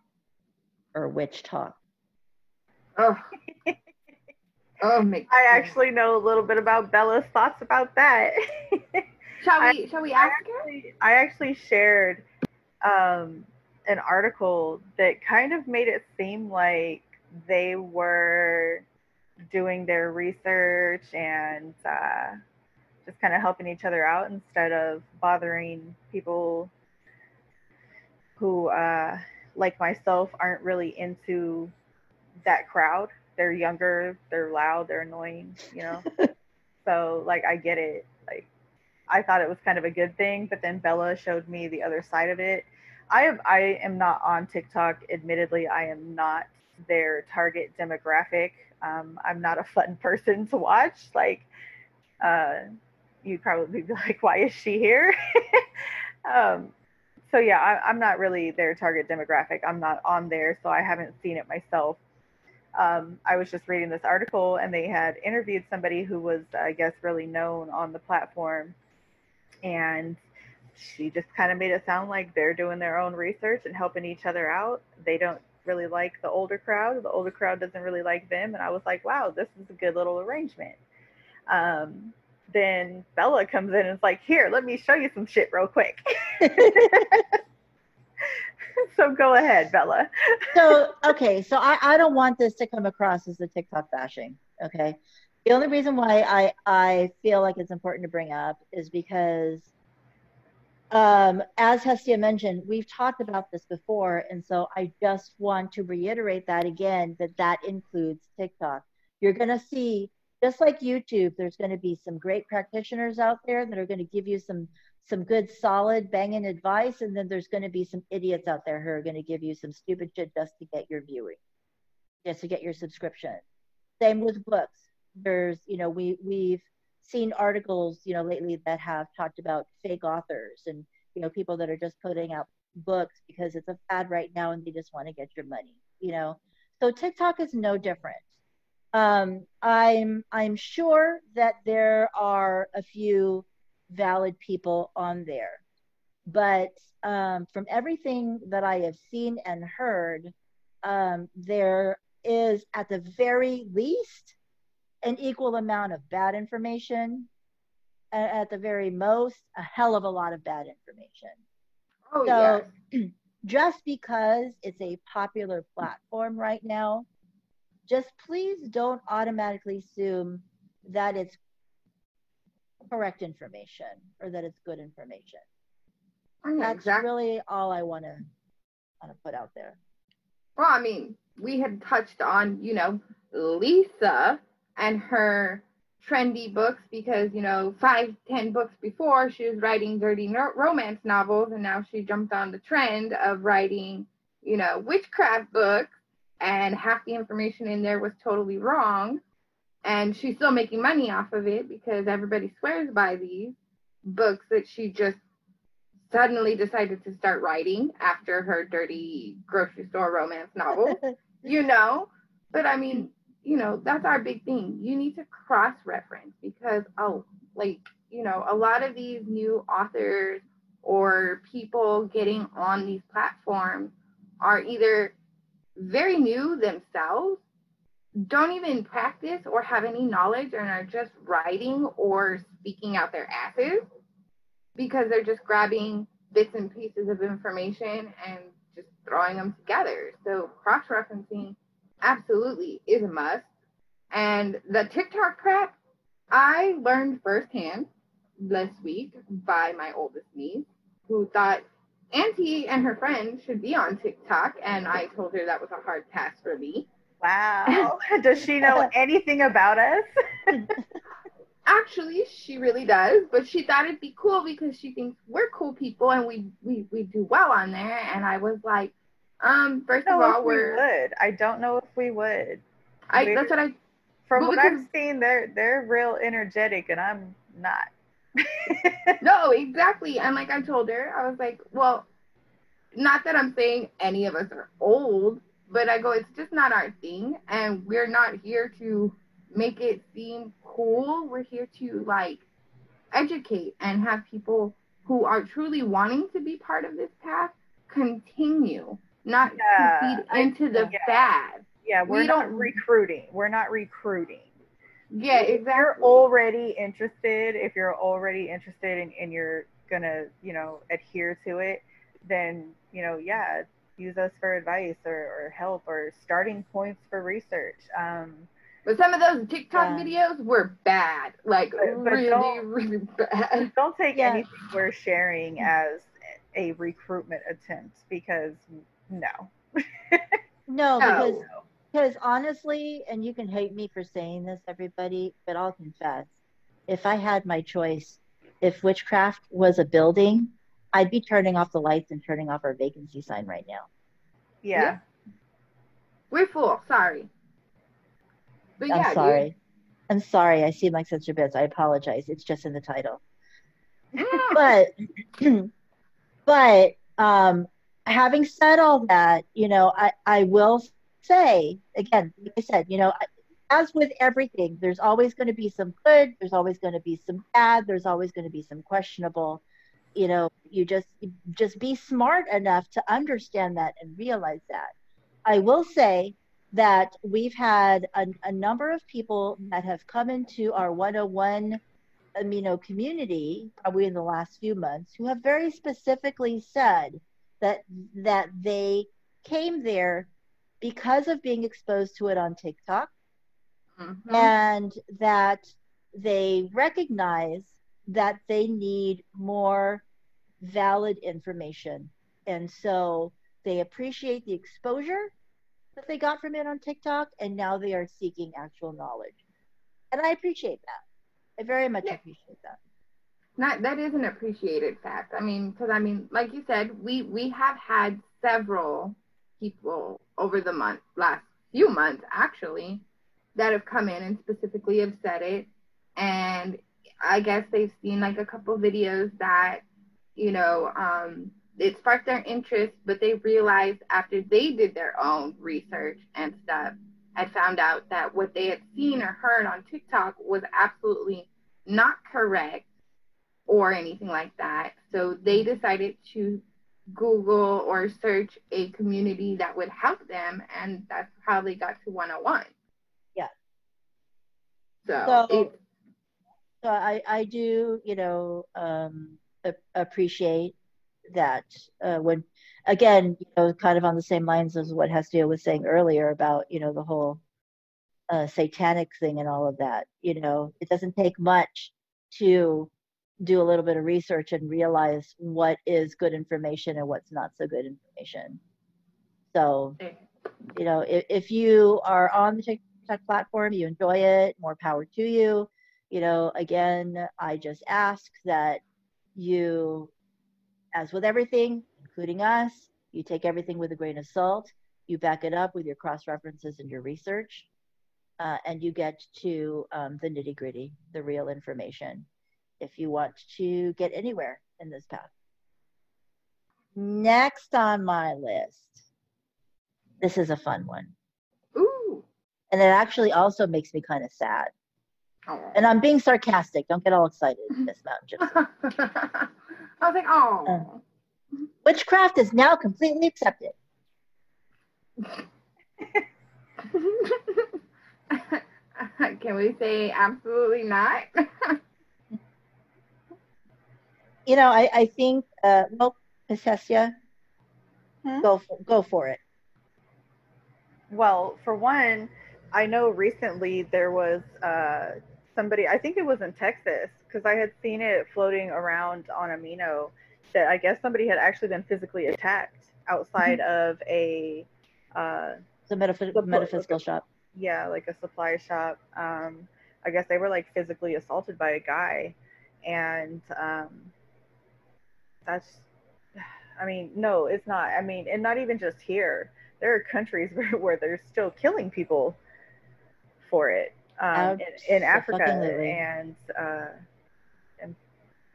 or witch talk. Oh. [LAUGHS] oh, make I actually know a little bit about Bella's thoughts about that. Shall I- we? shall we ask her? actually, I actually shared um, an article that kind of made it seem like they were doing their research and uh, just kind of helping each other out instead of bothering people who, uh, like myself, aren't really into that crowd. They're younger, they're loud, they're annoying, you know? [LAUGHS] so, like, I get it. Like, I thought it was kind of a good thing, but then Bella showed me the other side of it. I am I am not on TikTok. Admittedly, I am not their target demographic. Um, I'm not a fun [LAUGHS] person to watch. Like, uh, you'd probably be like, "Why is she here?" [LAUGHS] um, so yeah, I, I'm not really their target demographic. I'm not on there, so I haven't seen it myself. Um, I was just reading this article, and they had interviewed somebody who was, I guess, really known on the platform and she just kind of made it sound like they're doing their own research and helping each other out. They don't really like the older crowd. The older crowd doesn't really like them. And I was like, wow, this is a good little arrangement. Um, then Bella comes in and is like, here, let me show you some shit real quick. [LAUGHS] [LAUGHS] so go ahead, Bella. [LAUGHS] so okay so I, I don't want this to come across as a tiktok bashing okay the only reason why i i feel like it's important to bring up is because um as hestia mentioned we've talked about this before and so i just want to reiterate that again that that includes tiktok you're going to see just like youtube there's going to be some great practitioners out there that are going to give you some some good solid banging advice and then there's going to be some idiots out there who are going to give you some stupid shit just to get your viewing just to get your subscription. Same with books. There's you know we we've seen articles you know lately that have talked about fake authors and you know people that are just putting out books because it's a fad right now and they just want to get your money you know? So tiktok is no different. Um, i'm i'm sure that there are a few valid people on there. But um, from everything that I have seen and heard, um, there is at the very least an equal amount of bad information, and at the very most, a hell of a lot of bad information. Oh So- yes. [CLEARS THROAT] just because it's a popular platform right now, just please don't automatically assume that it's correct information or that it's good information. Oh, yeah, That's exactly. really all I want to want to put out there. Well, I mean, we had touched on, you know, Lisa and her trendy books because, you know, five, ten books before she was writing dirty no- romance novels, and now she jumped on the trend of writing, you know, witchcraft books, and half the information in there was totally wrong. And she's still making money off of it because everybody swears by these books that she just suddenly decided to start writing after her dirty grocery store romance novel [LAUGHS] you know? But i mean you know that's our big thing. You need to cross reference because oh like you know a lot of these new authors or people getting on these platforms are either very new themselves don't even practice or have any knowledge and are just writing or speaking out their asses because they're just grabbing bits and pieces of information and just throwing them together. So cross referencing absolutely is a must. And the TikTok crap, I learned firsthand this week by my oldest niece, who thought Auntie and her friend should be on TikTok, and I told her that was a hard pass for me. Wow. [LAUGHS] Does she know [LAUGHS] anything about us? [LAUGHS] Actually, she really does, but she thought it'd be cool because she thinks we're cool people and we we, we do well on there. And I was like, um, first of all, we we're would. I don't know if we would. I we're- that's what I From what I've seen, they're they're real energetic, and I'm not. no exactly. And like I told her, I was like, well, not that I'm saying any of us are old, but I go, it's just not our thing, and we're not here to make it seem cool. We're here to like educate and have people who are truly wanting to be part of this path continue, not Yeah, to feed into the yeah. fad. yeah, we're We not don't- recruiting. We're not recruiting. Yeah, If exactly. you're already interested, if you're already interested and, and you're gonna, you know, adhere to it, then you know, yeah, use us for advice or, or help or starting points for research. Um, But some of those TikTok Yeah. videos were bad, like But- but really, don't- really bad. [LAUGHS] don't take Yeah. anything we're sharing as a recruitment attempt because no. [LAUGHS] No, No. because because honestly, and you can hate me for saying this, everybody, but I'll confess, if I had my choice, if witchcraft was a building, I'd be turning off the lights and turning off our vacancy sign right now. Yeah. Yeah. We're full. Sorry. But I'm yeah, sorry. I'm sorry. I seem like such a bitch. I apologize. It's just in the title. [LAUGHS] but [CLEARS THROAT] but um having said all that you know i i will say again like i said you know as with everything there's always going to be some good there's always going to be some bad there's always going to be some questionable you know you just just be smart enough to understand that and realize that i will say that we've had a, a number of people that have come into our 101 amino community probably in the last few months who have very specifically said that that they came there because of being exposed to it on TikTok Mhm. and that they recognize that they need more valid information. And so they appreciate the exposure that they got from it on TikTok and now they are seeking actual knowledge. And I appreciate that. I very much Yeah. appreciate that. Not that is an appreciated fact. I mean, because I mean, like you said, we we have had several people over the month, last few months actually, that have come in and specifically have said it, and I guess they've seen like a couple videos that, you know, um, it sparked their interest, but they realized after they did their own research and stuff, had found out that what they had seen or heard on TikTok was absolutely not correct or anything like that. So they decided to Google or search a community that would help them, and that's how they got to 101. Yeah. So, So- it, So I, I do, you know, um, appreciate that uh, when again you know kind of on the same lines as what hestia was saying earlier about you know the whole uh, satanic thing and all of that you know it doesn't take much to do a little bit of research and realize what is good information and what's not so good information. So you know if, if you are on the tiktok platform you enjoy it more power to you. You know again i just ask that you as with everything including us you take everything with a grain of salt you back it up with your cross references and your research uh, and you get to um, the nitty gritty the real information if you want to get anywhere in this path. Next on my list this is a fun one. Ooh. and it actually also makes me kind of sad Oh. and i'm being sarcastic don't get all excited miss mountain gypsy I was like, oh. witchcraft is now completely accepted [LAUGHS] Can we say absolutely not? [LAUGHS] you know i, I think uh well Pesessia, Hmm? go for, go for it Well, for one, I know recently there was uh, somebody, I think it was in Texas, because I had seen it floating around on Amino that I guess somebody had actually been physically attacked outside of a, uh, a metaph- metaphysical look. shop yeah, like a supply shop. Um, I guess they were like physically assaulted by a guy. And um, that's, I mean, no, it's not. I mean, and not even just here. There are countries where, [LAUGHS] where they're still killing people for it um, in, in Africa. Abso-fucking-lutely. And, uh, and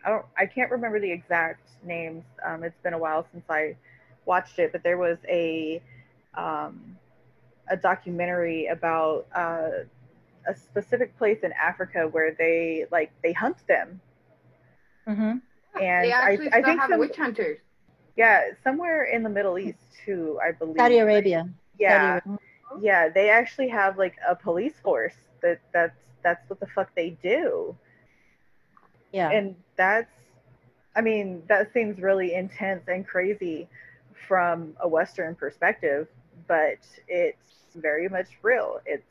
I don't, I can't remember the exact names. Um, it's been a while since I watched it, but there was a, um, a documentary about uh, a specific place in Africa where they like they hunt them, hmm and they actually I, I think have some, witch hunters. yeah, somewhere in the Middle East too, I believe. saudi arabia Yeah, Saudi Arabia. yeah, they actually have like a police force that that's that's what the fuck they do, yeah and that's, I mean, that seems really intense and crazy from a Western perspective, but it's very much real. It's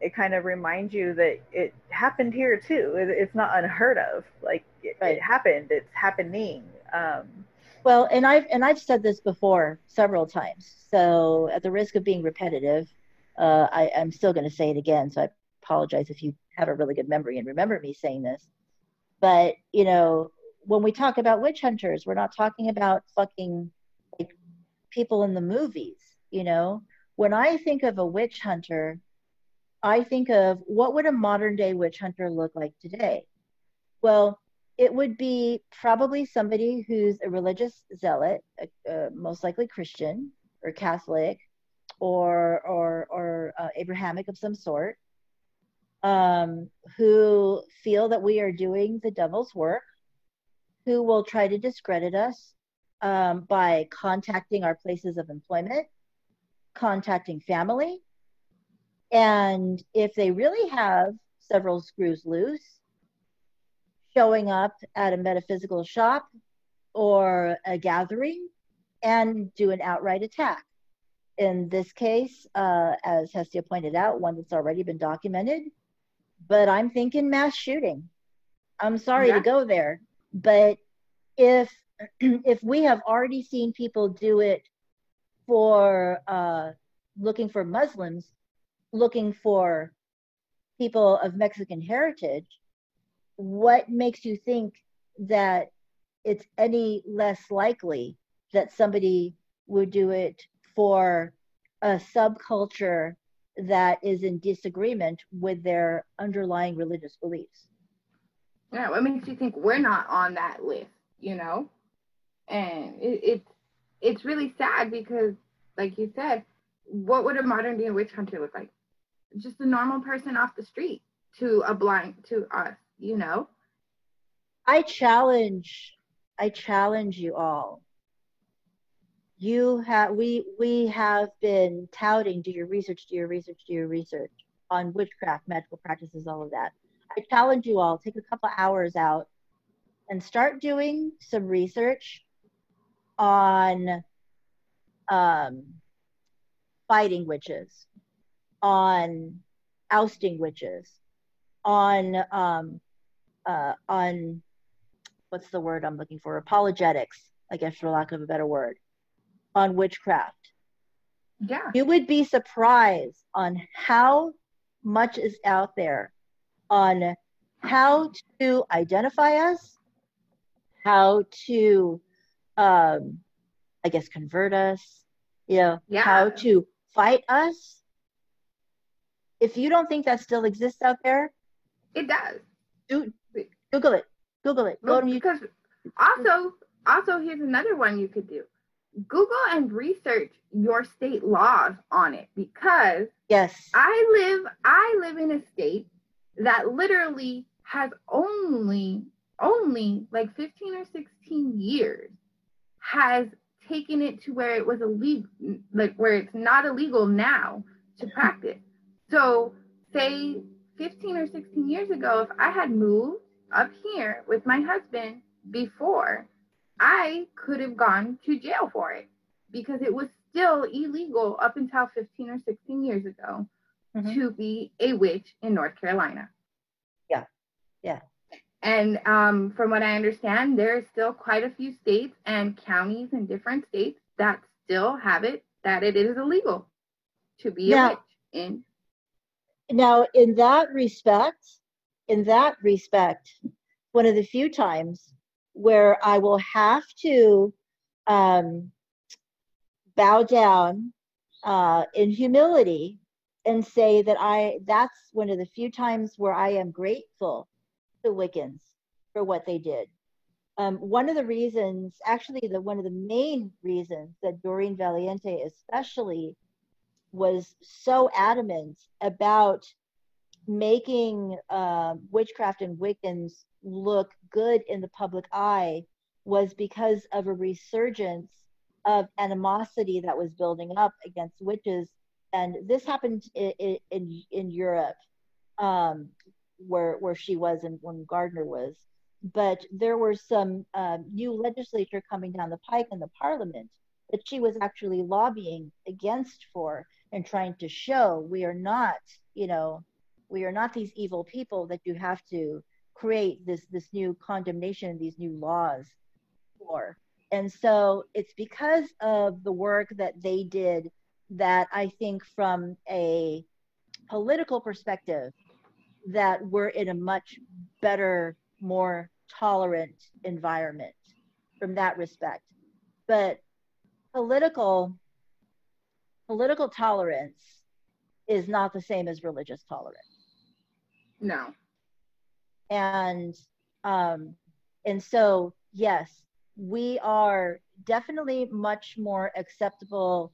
it kind of reminds you that it happened here too. It, it's not unheard of. Like it, Right. it happened. It's happening. Um, Well, and I've and I've said this before several times. So at the risk of being repetitive, uh, I, I'm still going to say it again. So I apologize if you have a really good memory and remember me saying this. But you know, when we talk about witch hunters, we're not talking about fucking like people in the movies. You know, when I think of a witch hunter, I think of what would a modern day witch hunter look like today? Well, it would be probably somebody who's a religious zealot, uh, uh, most likely Christian or Catholic, or or or uh, Abrahamic of some sort, um, who feel that we are doing the devil's work, who will try to discredit us um, by contacting our places of employment, contacting family, and if they really have several screws loose, showing up at a metaphysical shop or a gathering and do an outright attack. In this case, uh, as Hestia pointed out, one that's already been documented, but I'm thinking mass shooting. I'm sorry Yeah. to go there, but if [CLEARS THROAT] if we have already seen people do it for uh, looking for Muslims, looking for people of Mexican heritage, what makes you think that it's any less likely that somebody would do it for a subculture that is in disagreement with their underlying religious beliefs? Yeah, what makes you think we're not on that list? You know, and it, it's it's really sad because, like you said, what would a modern day witch hunter look like? Just a normal person off the street to a blind to us. You know, I challenge I challenge you all. You have we we have been touting do your research, do your research, do your research on witchcraft, magical practices, all of that. I challenge you all, take a couple hours out and start doing some research on um, fighting witches, on ousting witches, on um, uh, on what's the word I'm looking for? Apologetics, I guess, for lack of a better word, on witchcraft. Yeah. You would be surprised on how much is out there on how to identify us, how to, um, I guess, convert us, you know, Yeah. how to fight us. If you don't think that still exists out there, It does. do Google it. Google it. Go Well, to YouTube. because also, also here's another one you could do. Google and research your state laws on it because Yes. I live I live in a state that literally has only only like 15 or 16 years has taken it to where it was illegal like where it's not illegal now to practice. So say 15 or 16 years ago if I had moved up here with my husband before I could have gone to jail for it because it was still illegal up until 15 or 16 years ago Mhm. to be a witch in North Carolina. Yeah. Yeah. And um, from what I understand, there are still quite a few states and counties in different states that still have it that it is illegal to be Now- a witch in. Now, in that respect, in that respect, one of the few times where I will have to um, bow down uh, in humility and say that I that's one of the few times where I am grateful to Wiccans for what they did. Um, one of the reasons, actually, the one of the main reasons that Doreen Valiente especially was so adamant about making uh, witchcraft and Wiccans look good in the public eye was because of a resurgence of animosity that was building up against witches. And this happened in, in, in Europe, um, where, where she was and when Gardner was. But there were some um, new legislature coming down the pike in the parliament that she was actually lobbying against for and trying to show we are not, you know, we are not these evil people that you have to create this this new condemnation, these new laws for. And so it's because of the work that they did that I think from a political perspective that we're in a much better, more tolerant environment from that respect. But political political tolerance is not the same as religious tolerance No. and um and so yes we are definitely much more acceptable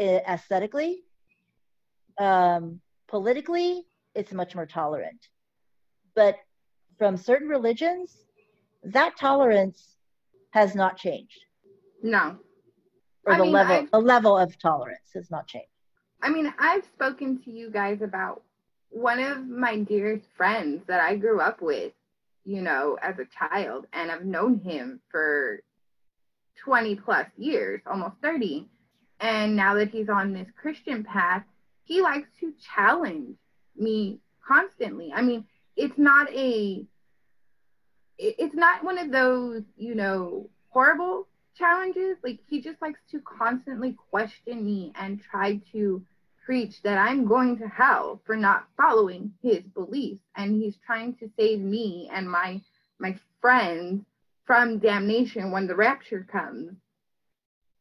uh, aesthetically um politically it's much more tolerant but from certain religions that tolerance has not changed No. or I the mean, level I've- the level of tolerance has not changed I mean, I've spoken to you guys about one of my dearest friends that I grew up with, you know, as a child, and I've known him for 20 plus years, almost 30. And now that he's on this Christian path, he likes to challenge me constantly. I mean, it's not a, it's not one of those, you know, horrible challenges. Like he just likes to constantly question me and try to preach that I'm going to hell for not following his beliefs. And he's trying to save me and my my friends from damnation when the rapture comes.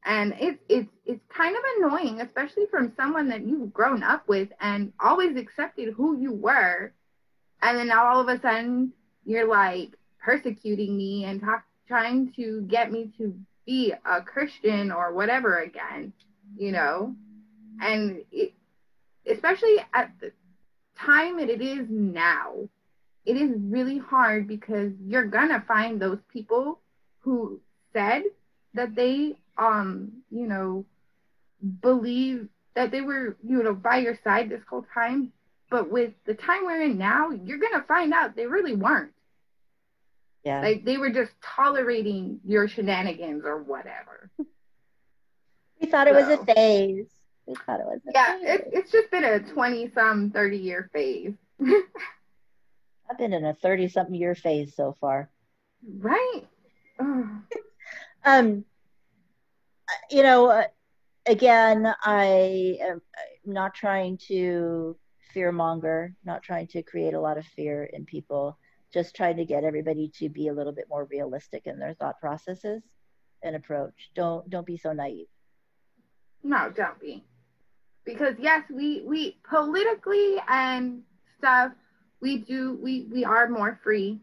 And it's it's it's kind of annoying, especially from someone that you've grown up with and always accepted who you were. And then now all of a sudden you're like persecuting me and talk, trying to get me to be a Christian or whatever again, you know? And it, especially at the time that it is now, it is really hard because you're gonna find those people who said that they, um, you know, believe that they were, you know, by your side this whole time. But with the time we're in now, you're gonna find out they really weren't. Yeah. Like they were just tolerating your shenanigans or whatever. we thought it was a phase. We thought it was Yeah, it, it's just been a 20 some, 30 year phase. [LAUGHS] I've been in a 30 something year phase so far. right? [LAUGHS] Um, you know, uh, again, I am I'm not trying to fear monger, not trying to create a lot of fear in people, just trying to get everybody to be a little bit more realistic in their thought processes and approach. Don't don't be so naive. No, don't be. Because yes, we we politically and stuff, we do we we are more free,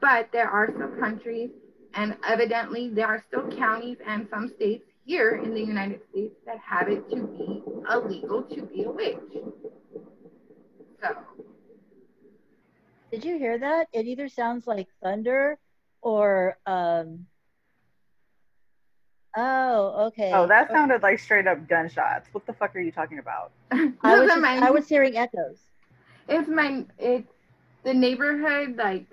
but there are some countries, and evidently there are still counties and some states here in the United States that have it to be illegal to be a witch. So Did you hear that? It either sounds like thunder or um Oh, oh, okay. Oh, that sounded like straight up gunshots. What the fuck are you talking about? [LAUGHS] I was just, my- I was hearing echoes. It's my it's the neighborhood like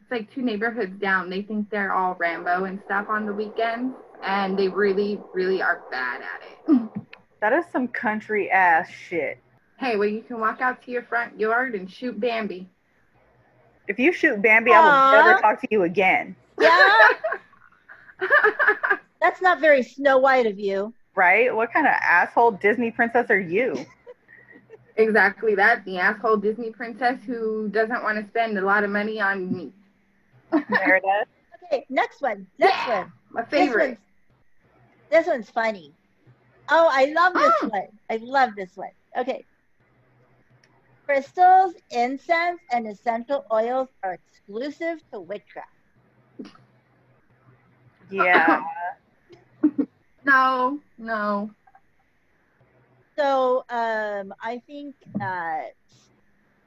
it's like two neighborhoods down. They think they're all Rambo and stuff on the weekends, and they really really are bad at it. [LAUGHS] That is some country ass shit. hey, well you can walk out to your front yard and shoot Bambi. If you shoot Bambi, I will never talk to you again. Yeah, [LAUGHS] that's not very Snow White of you. Right? What kind of asshole Disney princess are you? exactly that. The asshole Disney princess who doesn't want to spend a lot of money on me. Meredith? [LAUGHS] Okay, next one. Next Yeah. one. My This favorite. one's, this one's funny. Oh, I love this Oh. one. I love this one. Okay. Crystals, incense, and essential oils are exclusive to witchcraft. Yeah. [LAUGHS] No, no. So um, I think that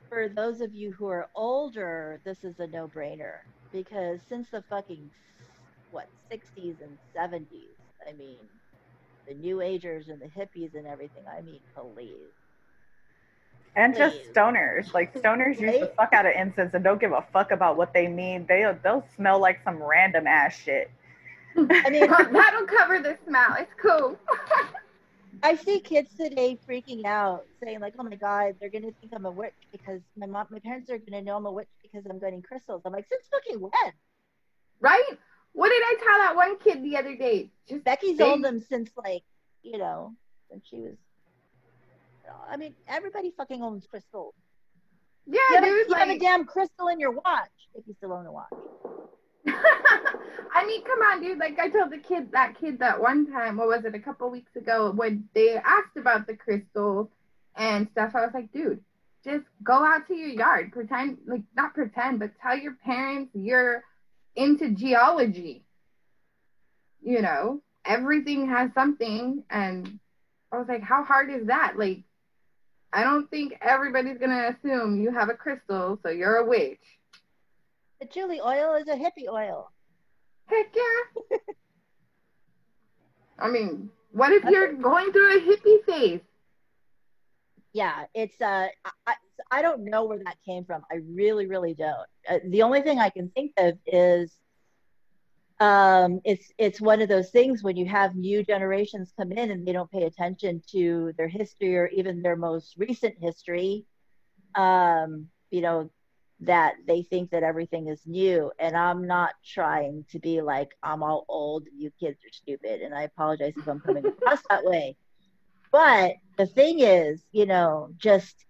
for those of you who are older, this is a no-brainer because since the fucking what 60s and 70s, I mean, the New Agers and the hippies and everything. I mean, please. And just stoners. Like stoners use the fuck out of incense and don't give a fuck about what they mean. They'll they'll smell like some random ass shit. I mean, [LAUGHS] that'll cover the smell. It's cool. I see kids today freaking out, saying like, "Oh my God, they're gonna think I'm a witch because my mom, my parents are gonna know I'm a witch because I'm getting crystals." I'm like, "Since fucking when?" right? What did I tell that one kid the other day? Just Becky's owned them since like, you know, since she was. I mean, everybody fucking owns crystals. yeah, You have, a, you have a damn crystal in your watch if you still own a watch. [LAUGHS] I mean, come on, dude. Like I told the kid, that kid, that one time, what was it, a couple weeks ago, when they asked about the crystals and stuff. I was like, dude, just go out to your yard, pretend, like not pretend, but tell your parents you're into geology. You know, everything has something, and I was like, how hard is that? Like, I don't think everybody's gonna assume you have a crystal, so you're a witch. Patchouli oil is a hippie oil. Heck [LAUGHS] yeah. I mean, what if you're going through a hippie phase? Yeah, it's uh, I, I- I don't know where that came from. I really, really don't. Uh, the only thing I can think of is, um, it's it's one of those things when you have new generations come in and they don't pay attention to their history or even their most recent history. Um, you know, that they think that everything is new, and I'm not trying to be like I'm all old you kids are stupid, and I apologize if I'm coming across that way. But the thing is, you know, just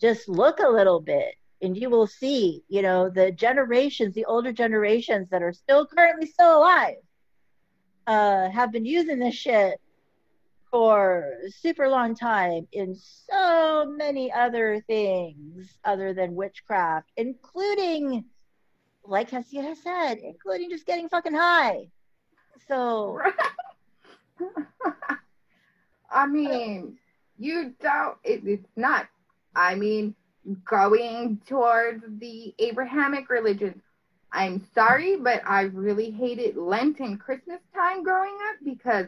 just look a little bit and you will see, you know, the generations, the older generations that are still currently still alive, uh, have been using this shit for super long time in so many other things other than witchcraft, including, like Hestia said, including just getting fucking high. So [LAUGHS] I mean, you don't, it, it's not, I mean, going towards the Abrahamic religion. I'm sorry, but I really hated Lent and Christmas time growing up because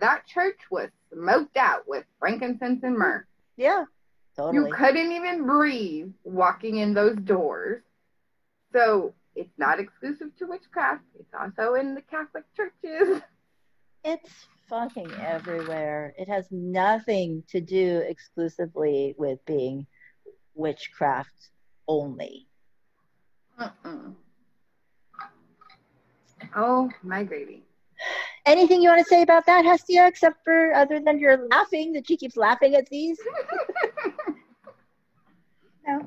that church was smoked out with frankincense and myrrh. yeah, totally. You couldn't even breathe walking in those doors. So it's not exclusive to witchcraft. It's also in the Catholic churches. [LAUGHS] It's fucking everywhere. It has nothing to do exclusively with being witchcraft only. Mm-mm. Oh, my gravy. Anything you want to say about that, Hestia, except for other than you're laughing that she keeps laughing at these? [LAUGHS] No.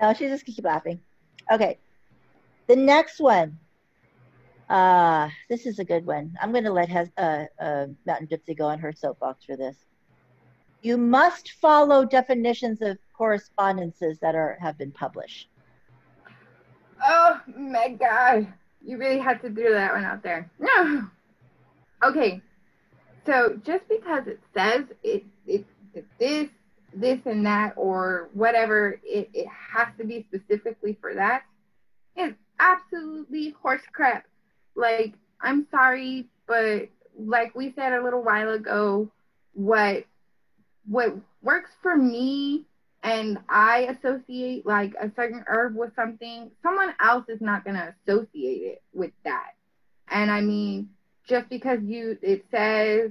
No, she just keep laughing. Okay. The next one. Uh, this is a good one. I'm going to let Hes- uh, uh, Mountain Gypsy go on her soapbox for this. You must follow definitions of correspondences that are have been published. Oh my god. You really had to do that one out there. No. Okay. So just because it says it it, it this, this and that or whatever, it, it has to be specifically for that is absolutely horse crap. Like, I'm sorry, but like we said a little while ago, what what works for me and I associate like a certain herb with something, someone else is not going to associate it with that. And I mean, just because you it says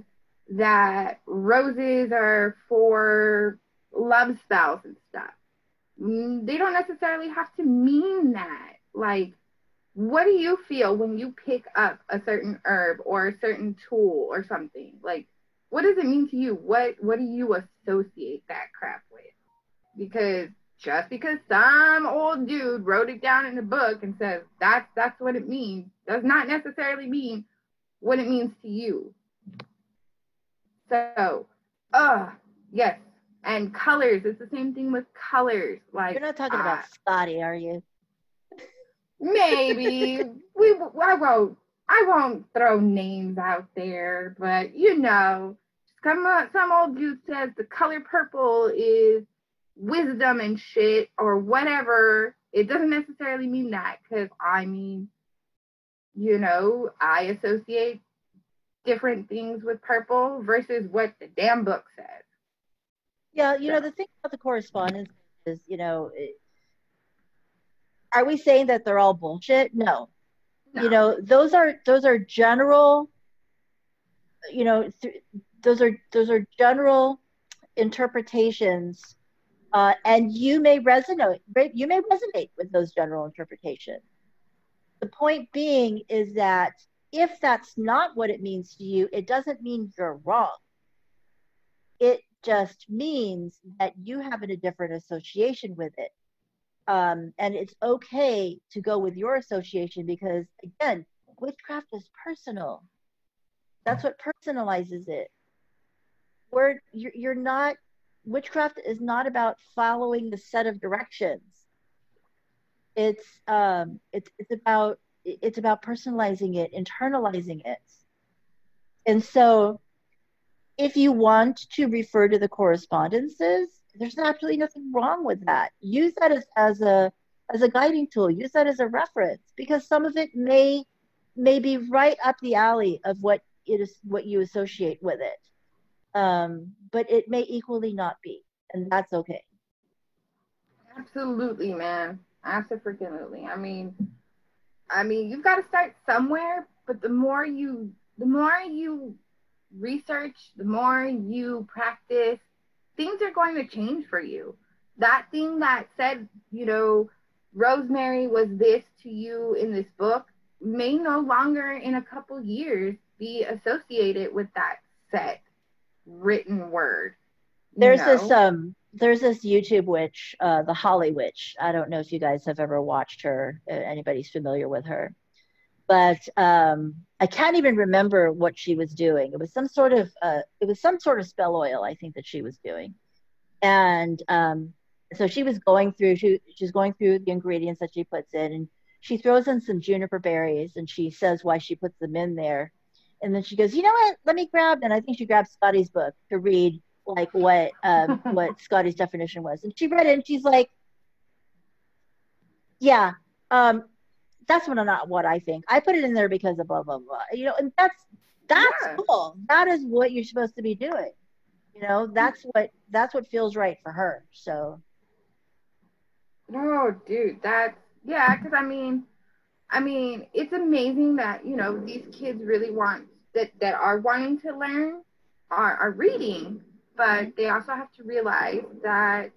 that roses are for love spells and stuff, mm, they don't necessarily have to mean that. Like, what do you feel when you pick up a certain herb or a certain tool or something? Like, what does it mean to you? What what do you associate that crap? Because just because some old dude wrote it down in a book and says that's that's what it means does not necessarily mean what it means to you. So, uh, yes. And colors, it's the same thing with colors. Like You're not talking uh, about Scotty, are you? maybe [LAUGHS] we I won't I won't throw names out there, but you know, some uh, some old dude says the color purple is wisdom and shit or whatever. It doesn't necessarily mean that because I mean, you know, I associate different things with purple versus what the damn book says. Yeah, you know, the thing about the correspondence is, you know, it, are we saying that they're all bullshit? No. No. You know, those are those are general you know, th- those are those are general interpretations uh, and you may resonate you may resonate with those general interpretations. The point being is that if that's not what it means to you, it doesn't mean you're wrong. It just means that you have a different association with it. Um, and it's okay to go with your association because, again, witchcraft is personal. That's what personalizes it. Where you're, you're not, witchcraft is not about following the set of directions. It's um, it's it's about it's about personalizing it, internalizing it. And so if you want to refer to the correspondences, there's absolutely nothing wrong with that. Use that as, as a as a guiding tool. Use that as a reference because some of it may may be right up the alley of what it is what you associate with it. Um, but it may equally not be, and that's okay. Absolutely, man. Absolutely. I mean, I mean, you've got to start somewhere, but the more you, the more you research, the more you practice, things are going to change for you. That thing that said, you know, Rosemary was this to you in this book may no longer in a couple years be associated with that set written word. There's know? this um there's this YouTube witch, uh, the Holly Witch. I don't know if you guys have ever watched her. Uh, anybody's familiar with her, but um, I can't even remember what she was doing. It was some sort of uh, it was some sort of spell oil, I think that she was doing, and um, so she was going through she she's going through the ingredients that she puts in, and she throws in some juniper berries, and she says why she puts them in there, and then she goes, you know what? Let me grab, and I think she grabbed Scotty's book to read like what um [LAUGHS] what Scotty's definition was. And she read it and she's like, Yeah, um, that's what not what I think. I put it in there because of blah blah blah. You know, and that's that's Yeah. cool. That is what you're supposed to be doing. You know, that's what that's what feels right for her. So No, dude, that's Yeah, because I mean, I mean, it's amazing that you know these kids really want that that are wanting to learn are are reading, but they also have to realize that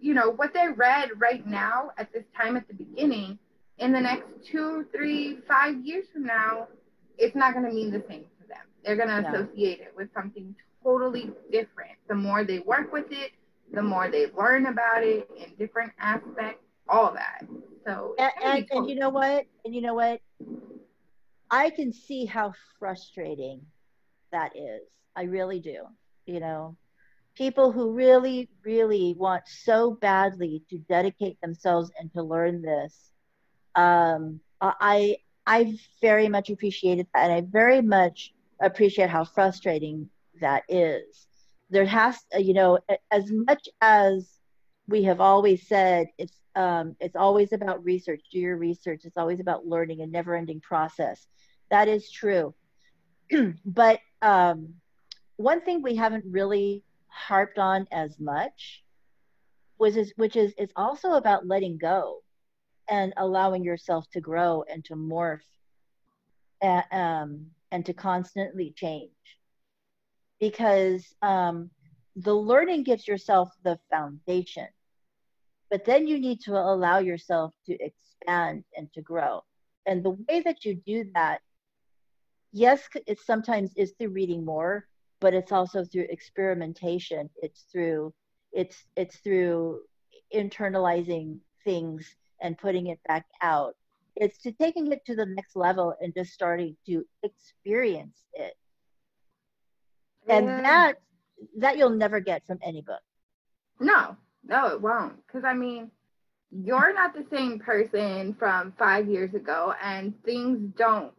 you know what they read right now at this time at the beginning in the next two, three, five years from now, it's not going to mean the same to them. They're going to no. associate it with something totally different. The more they work with it, the more they learn about it in different aspects, all that. So, and, and, and you know what? And you know what? I can see how frustrating that is. I really do. You know, people who really, really want so badly to dedicate themselves and to learn this. Um, I I very much appreciated that, and I very much appreciate how frustrating that is. There has, you know, as much as we have always said, it's um, it's always about research. Do your research. It's always about learning, a never-ending process. That is true. [CLEARS THROAT] but um, one thing we haven't really harped on as much was is, which is it's also about letting go and allowing yourself to grow and to morph and, um, and to constantly change because um, the learning gives yourself the foundation but then you need to allow yourself to expand and to grow. And the way that you do that yes it sometimes is through reading more but it's also through experimentation. It's through it's it's through internalizing things and putting it back out. It's to taking it to the next level and just starting to experience it. And that that you'll never get from any book. No no it won't because i mean you're not the same person from five years ago and things don't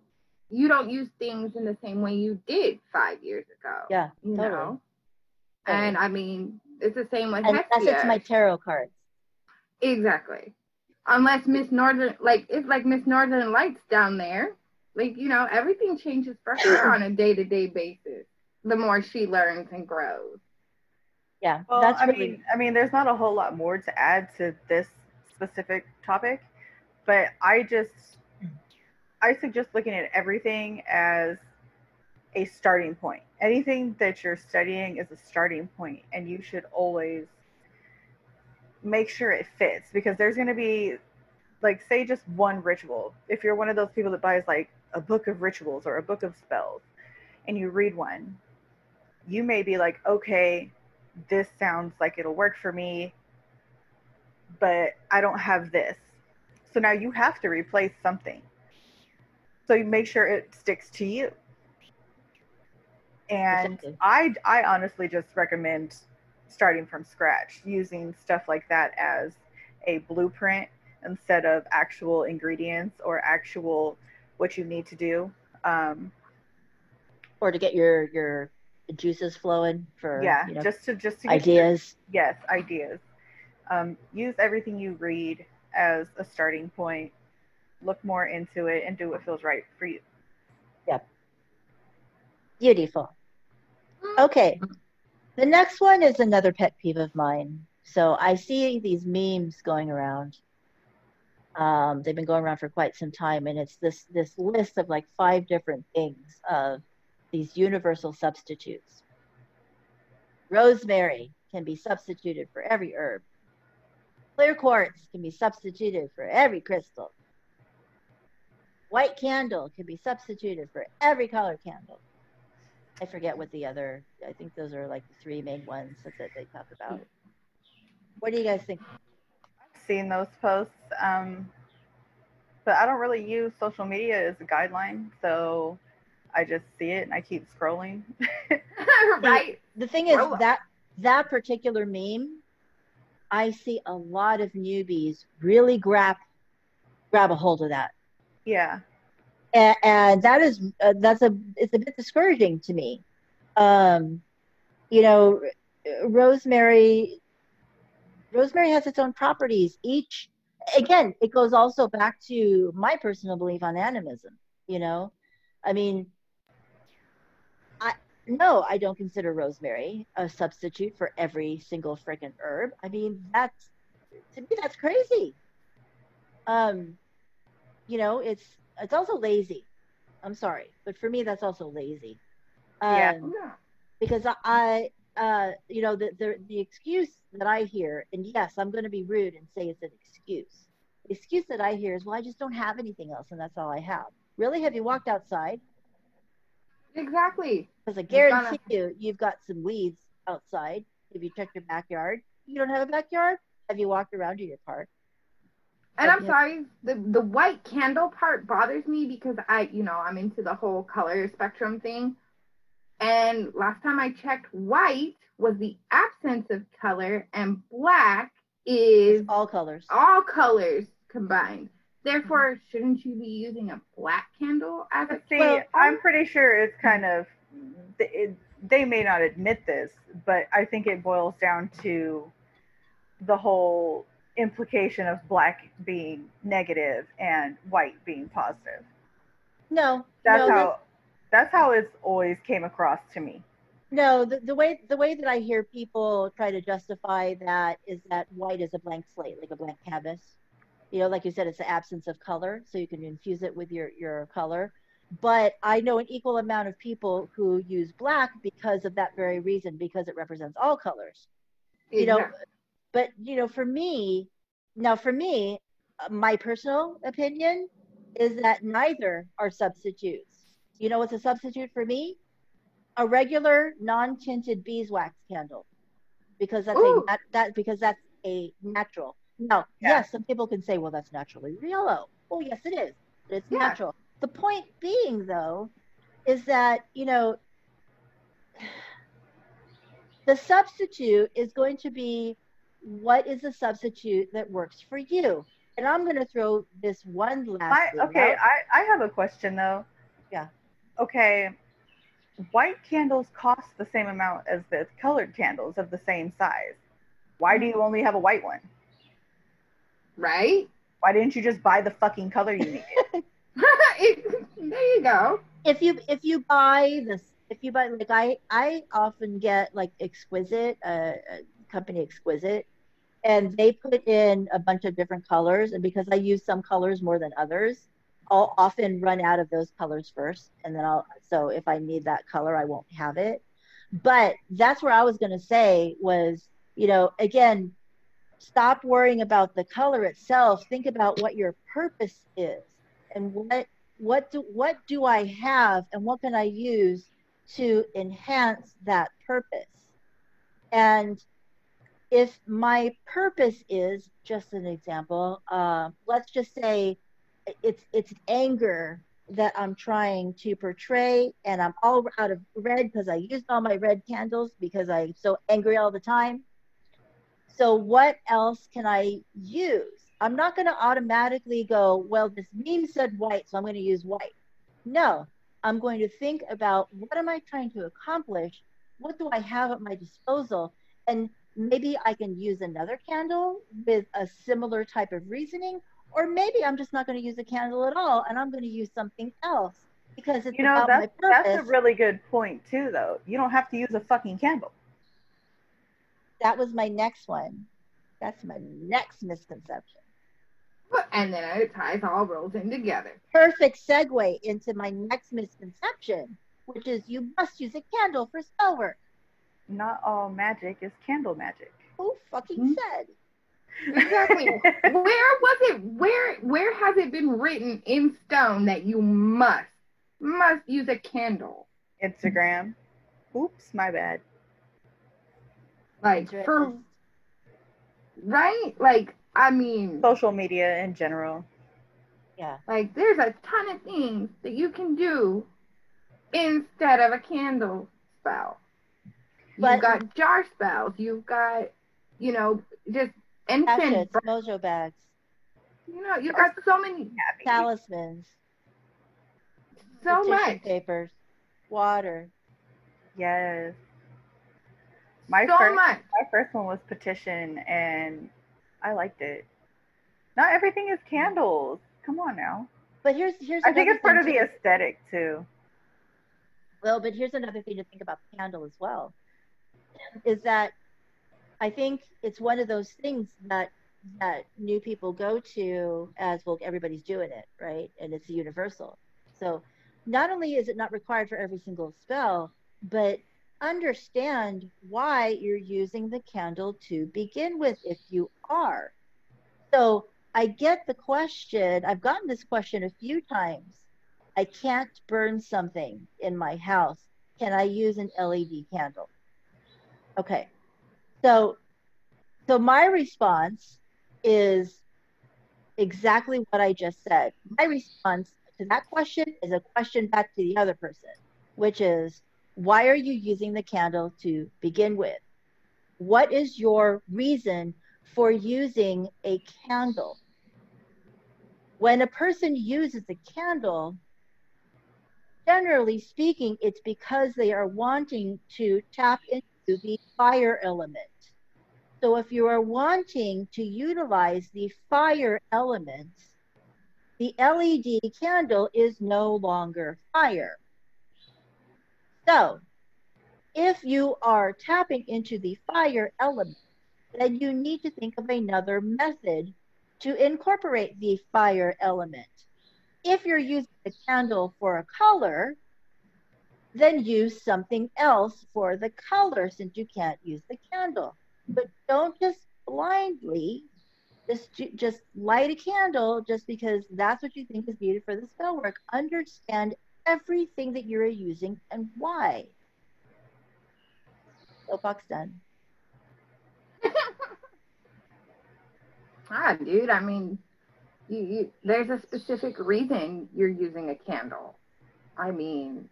you don't use things in the same way you did five years ago. Yeah, you totally. know. Totally. And I mean, it's the same with and Hestia. That's it's my tarot cards. Exactly. Unless Miss Northern, like it's like Miss Northern Lights down there. Like you know, everything changes for her [COUGHS] on a day to day basis. The more she learns and grows. Yeah, well, that's I really... mean, I mean, there's not a whole lot more to add to this specific topic, but I just I suggest looking at everything as a starting point. Anything that you're studying is a starting point, and you should always make sure it fits because there's going to be, like, say, just one ritual. If you're one of those people that buys, like, a book of rituals or a book of spells, and you read one, you may be like, okay, this sounds like it'll work for me, but I don't have this. So now you have to replace something so you make sure it sticks to you. And exactly. I, I honestly just recommend starting from scratch, using stuff like that as a blueprint instead of actual ingredients or actual what you need to do. Um, or to get your your juices flowing for yeah, you know, just to just to ideas. Your, yes, ideas. Um, use everything you read as a starting point look more into it and do what feels right for you. Yep. Beautiful. Okay. The next one is another pet peeve of mine. So I see these memes going around. Um, they've been going around for quite some time, and it's this this list of like five different things of these universal substitutes. Rosemary can be substituted for every herb. Clear quartz can be substituted for every crystal. White candle can be substituted for every color candle. I forget what the other, I think those are like the three main ones that, they talk about. What do you guys think? I've seen those posts, um, but I don't really use social media as a guideline. So I just see it and I keep scrolling. [LAUGHS] right. The, the thing is that that particular meme, I see a lot of newbies really grab grab a hold of that yeah. And, and that is uh, that's a it's a bit discouraging to me. Um, you know, rosemary rosemary has its own properties. Each again, it goes also back to my personal belief on animism. You know, I mean, I no, I don't consider rosemary a substitute for every single freaking herb. I mean, that's to me that's crazy. Um, you know, it's it's also lazy. I'm sorry, but for me, that's also lazy. Um, Yeah. Yeah. Because I, I uh, you know, the, the the excuse that I hear, and yes, I'm going to be rude and say it's an excuse. The excuse that I hear is, well, I just don't have anything else, and that's all I have. Really? Have you walked outside? Exactly. Because I guarantee you, you've got some weeds outside. Have you checked your backyard? You don't have a backyard? Have you walked around to your park? And I'm sorry, the the white candle part bothers me because I, you know, I'm into the whole color spectrum thing. And last time I checked, white was the absence of color, and black is All colors. all colors combined. Therefore, shouldn't you be using a black candle as a But see, Well, I'm pretty sure it's kind of it, they may not admit this, but I think it boils down to the whole implication of black being negative and white being positive. No, That's no, how that's how it's always came across to me. No, the, the way the way that I hear people try to justify that is that white is a blank slate, like a blank canvas. You know, like you said, it's the absence of color, so you can infuse it with your your color. But I know an equal amount of people who use black because of that very reason, because it represents all colors. You know, Exactly. but you know, for me, now for me, uh, my personal opinion is that neither are substitutes. You know what's a substitute for me? A regular non-tinted beeswax candle, because that's a Ooh. nat- that because that's a natural. Now, Yeah. yes, some people can say, well, that's naturally yellow. Oh, yes, it is. But it's Yeah. natural. The point being, though, is that you know the substitute is going to be what is a substitute that works for you. And I'm going to throw this one last I, okay, out. I, I have a question though. Yeah. Okay. White candles cost the same amount as the colored candles of the same size. Why hmm. do you only have a white one? Right? Why didn't you just buy the fucking color you needed? It- [LAUGHS] there you go. if you if you buy this if you buy like i i often get like exquisite uh, uh company exquisite and they put in a bunch of different colors and because i use some colors more than others i'll often run out of those colors first and then i'll so if i need that color i won't have it but that's where i was going to say was you know again stop worrying about the color itself think about what your purpose is and what what do what do I have and what can I use to enhance that purpose? And if my purpose is just an example, uh, let's just say it's it's anger that I'm trying to portray, and I'm all out of red because I used all my red candles because I'm so angry all the time. So what else can I use? I'm not going to automatically go, well, this meme said white, so I'm going to use white. No, I'm going to think about what am I trying to accomplish? What do I have at my disposal? And maybe I can use another candle with a similar type of reasoning, or maybe I'm just not going to use a candle at all and I'm going to use something else because it's You know, about my purpose. that's a really good point too though. You don't have to use a fucking candle. That was my next one. That's my next misconception. And then it ties all rolls in together. perfect segue into my next misconception, which is you must use a candle for spell work. Not all magic is candle magic. Who fucking Hmm. said? Exactly. [LAUGHS] where was it? Where where has it been written in stone that you must must use a candle? Instagram. Oops, my bad. Like for right? Like I mean, Social media in general. Yeah. like there's a ton of things that you can do instead of a candle spell. But- You've got jar spells. You've got, you know, just instant. Hatchets, mojo bags, You know, you've got so many, Happy. talismans, so tissue much, papers, water. Yes. My so first much. my first one was petition and I liked it. Not everything is candles. Come on now. But here's here's I think it's part of the aesthetic too. well, but here's another thing to think about the candle as well. Is that I think it's one of those things that that new people go to as well everybody's doing it right and it's universal so not only is it not required for every single spell but understand why you're using the candle to begin with if you are. So i get the question i've gotten this question a few times. I can't burn something in my house. Can i use an led candle? Okay. So so my response is exactly what I just said. My response to that question is a question back to the other person, which is why are you using the candle to begin with? What is your reason for using a candle? When a person uses a candle, generally speaking, it's because they are wanting to tap into the fire element. So if you are wanting to utilize the fire elements, the LED candle is no longer fire. So if you are tapping into the fire element, then you need to think of another method to incorporate the fire element. If you're using a candle for a color, then use something else for the color since you can't use the candle but don't just blindly just just light a candle just because that's what you think is needed for the spell work. Understand everything that you're using and why. Soapbox done. [LAUGHS] ah, dude. I mean, you, you, there's a specific reason you're using a candle. I mean,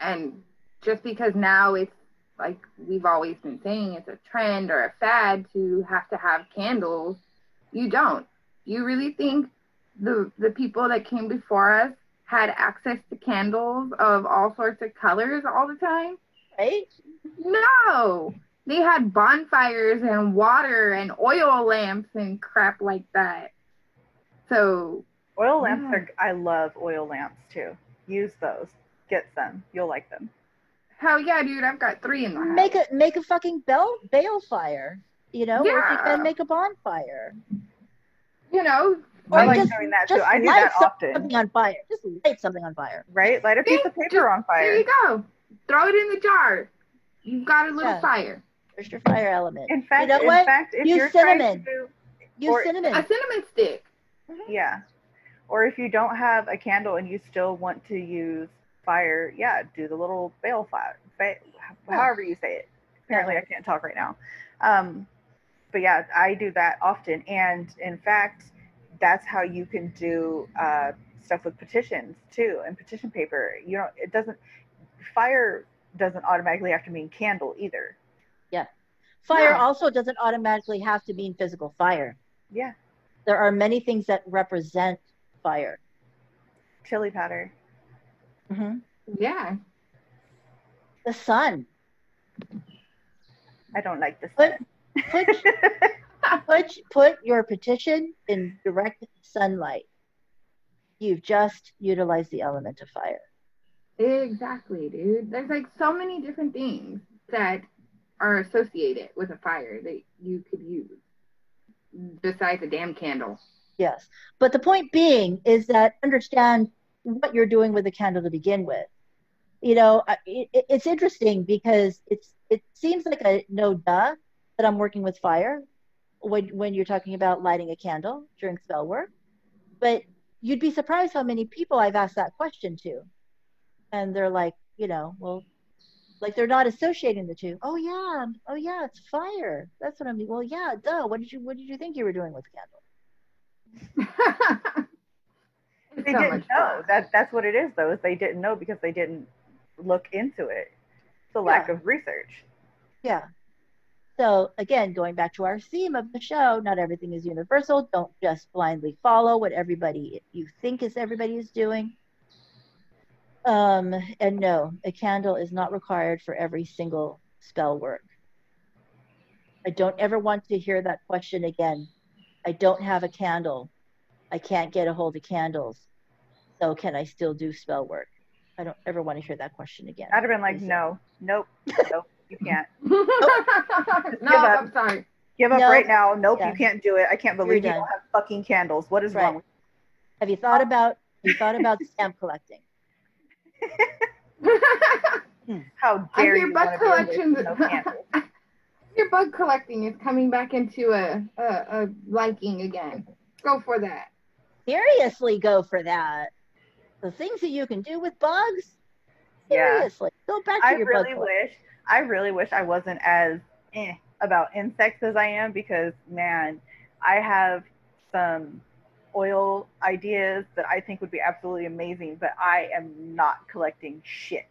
and just because now it's like we've always been saying it's a trend or a fad to have to have candles. You don't. You really think the the people that came before us had access to candles of all sorts of colors all the time? Right? No. They had bonfires and water and oil lamps and crap like that. So oil lamps yeah. are I love oil lamps too. Use those. Get some. You'll like them. Hell yeah, dude! I've got three in my house. Make a make a fucking bell bale fire. You know, yeah. or if you can make a bonfire. You know, I like just, doing that too. I do that often. Something on fire. Just light something on fire. Right, light a piece of paper just, on fire. There you go. Throw it in the jar. You've got a little yeah. fire. There's your fire element. In fact, you know in what? fact, if Use you're cinnamon. To, Use or, cinnamon. A cinnamon stick. Mm-hmm. Yeah. Or if you don't have a candle and you still want to use fire, yeah, do the little bale fire, however you say it. Apparently, I can't talk right now. Um, but yeah, I do that often, and in fact, that's how you can do uh, stuff with petitions too, and petition paper. You know, it doesn't fire doesn't automatically have to mean candle either. Yeah, fire no. also doesn't automatically have to mean physical fire. Yeah, there are many things that represent fire. Chili powder. Mm-hmm. Yeah. The sun. I don't like the sun. Put, put, [LAUGHS] put, put your petition in direct sunlight. You've just utilized the element of fire. Exactly, dude. There's like so many different things that are associated with a fire that you could use besides a damn candle. Yes. But the point being is that understand what you're doing with the candle to begin with. You know, it, it's interesting because it's it seems like a no duh that I'm working with fire when when you're talking about lighting a candle during spell work, but you'd be surprised how many people I've asked that question to, and they're like, you know, well, like they're not associating the two. Oh yeah, um, oh yeah, it's fire. That's what I mean. Well, yeah, duh. What did you what did you think you were doing with the candle? [LAUGHS] they so didn't know that that's what it is though is they didn't know because they didn't look into it it's a lack of research yeah so again going back to our theme of the show not everything is universal. Don't just blindly follow what everybody you think is everybody is doing. Um and no a candle is not required for every single spell work. I don't ever want to hear that question again. I don't have a candle. I can't get a hold of candles. So can I still do spell work? I don't ever want to hear that question again. I'd have been like, no, nope, nope, [LAUGHS] you can't. [LAUGHS] no, I'm sorry. Give up No. right now. Nope, Yeah. you can't do it. I can't believe you done. don't have fucking candles. What is Right. wrong with Have you thought about have you thought about [LAUGHS] stamp collecting? [LAUGHS] How dare hear you bug wanna be a witch collections. no? Your bug collecting is coming back into a, a, a liking again. Go for that. Seriously, go for that. The things that you can do with bugs. Yeah. Seriously, go back to your. I your really bug. collection. Wish I really wish I wasn't as eh about insects as I am because man, I have some oil ideas that I think would be absolutely amazing, but I am not collecting shit.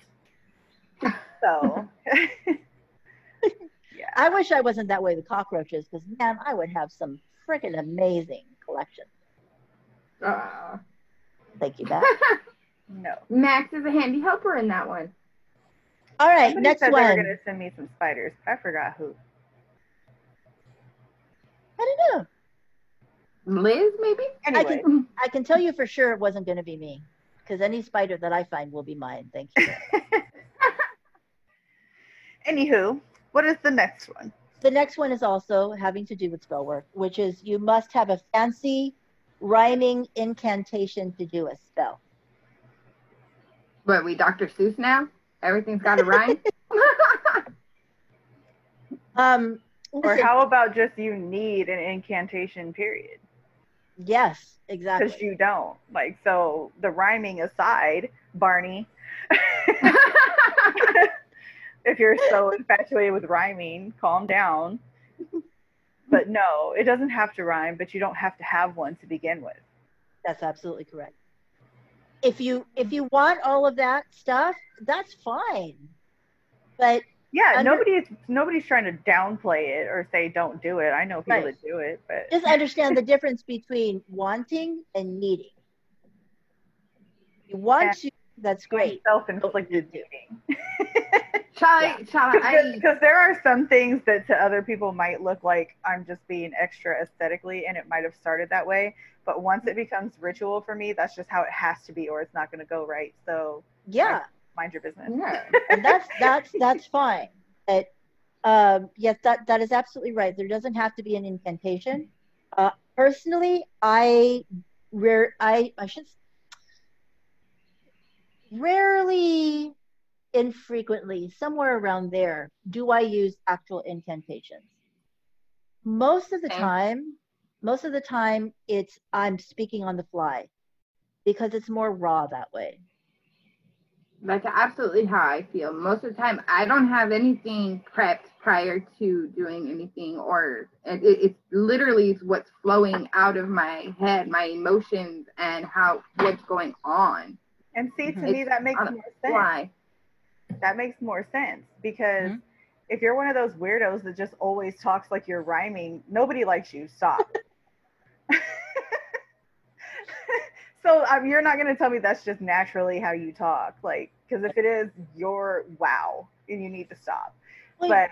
So [LAUGHS] yeah. I wish I wasn't that way with cockroaches because man, I would have some freaking amazing collection. Uh, Thank you, Matt. [LAUGHS] No. Max is a handy helper in that one. All right, Somebody next said they were one. gonna send me some spiders, I forgot who. I don't know. Liz, maybe? Anyway, can- I can tell you for sure it wasn't going to be me because any spider that I find will be mine. Thank you. [LAUGHS] anywho, what is the next one? the next one is also having to do with spell work, which is you must have a fancy rhyming incantation to do a spell. What, are we Dr. Seuss now? Everything's got a rhyme? [LAUGHS] Um, Or how about just you need an incantation period? yes, exactly. Because you don't. Like, so the rhyming aside, Barney, [LAUGHS] if you're so infatuated with rhyming, calm down. But no, it doesn't have to rhyme, but you don't have to have one to begin with. That's absolutely correct. If you if you want all of that stuff, that's fine. But Yeah, Under- nobody's nobody's trying to downplay it or say don't do it. I know people Right. that do it, but just understand the difference between wanting and needing. You want to, that's great. self-inflicted do. [LAUGHS] [LAUGHS] beating. shall I, shall I? Because there are some things that to other people might look like I'm just being extra aesthetically, and it might have started that way. But once it becomes ritual for me, that's just how it has to be, or it's not going to go right. So Yeah. mind your business. Yeah. [LAUGHS] and that's that's that's fine. But um, yes, that that is absolutely right. There doesn't have to be an incantation. Uh, personally, I rare I I should rarely, infrequently, somewhere around there, do I use actual incantations. Most of the Same. time, most of the time, it's I'm speaking on the fly because it's more raw that way. That's absolutely how I feel. Most of the time, I don't have anything prepped prior to doing anything, or it, it, it's literally what's flowing out of my head, my emotions, and how what's going on. And see, to Mhm. me, that makes on more sense. Why? That makes more sense because Mhm. if you're one of those weirdos that just always talks like you're rhyming, nobody likes you. Stop. [LAUGHS] [LAUGHS] so um, you're not going to tell me that's just naturally how you talk, like because if it is, you're wow, and you need to stop. Well, But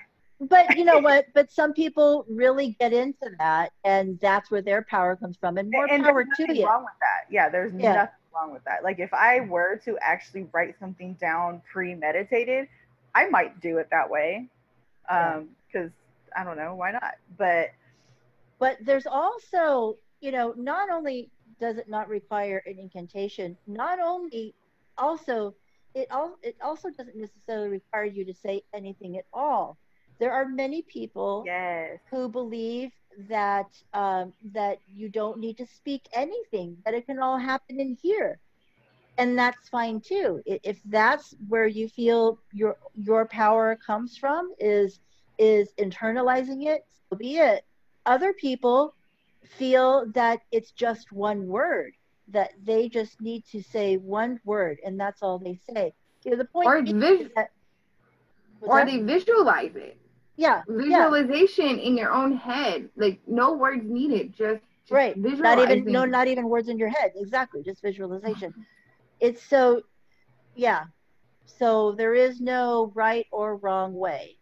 but you know [LAUGHS] what? But some people really get into that, and that's where their power comes from, and more and power to you. wrong with that. Yeah, there's Yeah. nothing wrong with that. Like if I were to actually write something down premeditated, I might do it that way. Um, because I don't know, why not? But But there's also, you know, not only does it not require an incantation, not only also it all it also doesn't necessarily require you to say anything at all. There are many people yes, who believe that um, that you don't need to speak anything, that it can all happen in here, and that's fine too. If that's where you feel your your power comes from, is is internalizing it, so be it. Other people feel that it's just one word, that they just need to say one word, and that's all they say. You know, the point Or is vis- that, or that? they visualize it. Yeah, yeah. Visualization in your own head, like no words needed, just, just right not even no not even words in your head exactly just visualization. Uh-huh. It's so yeah so there is no right or wrong way.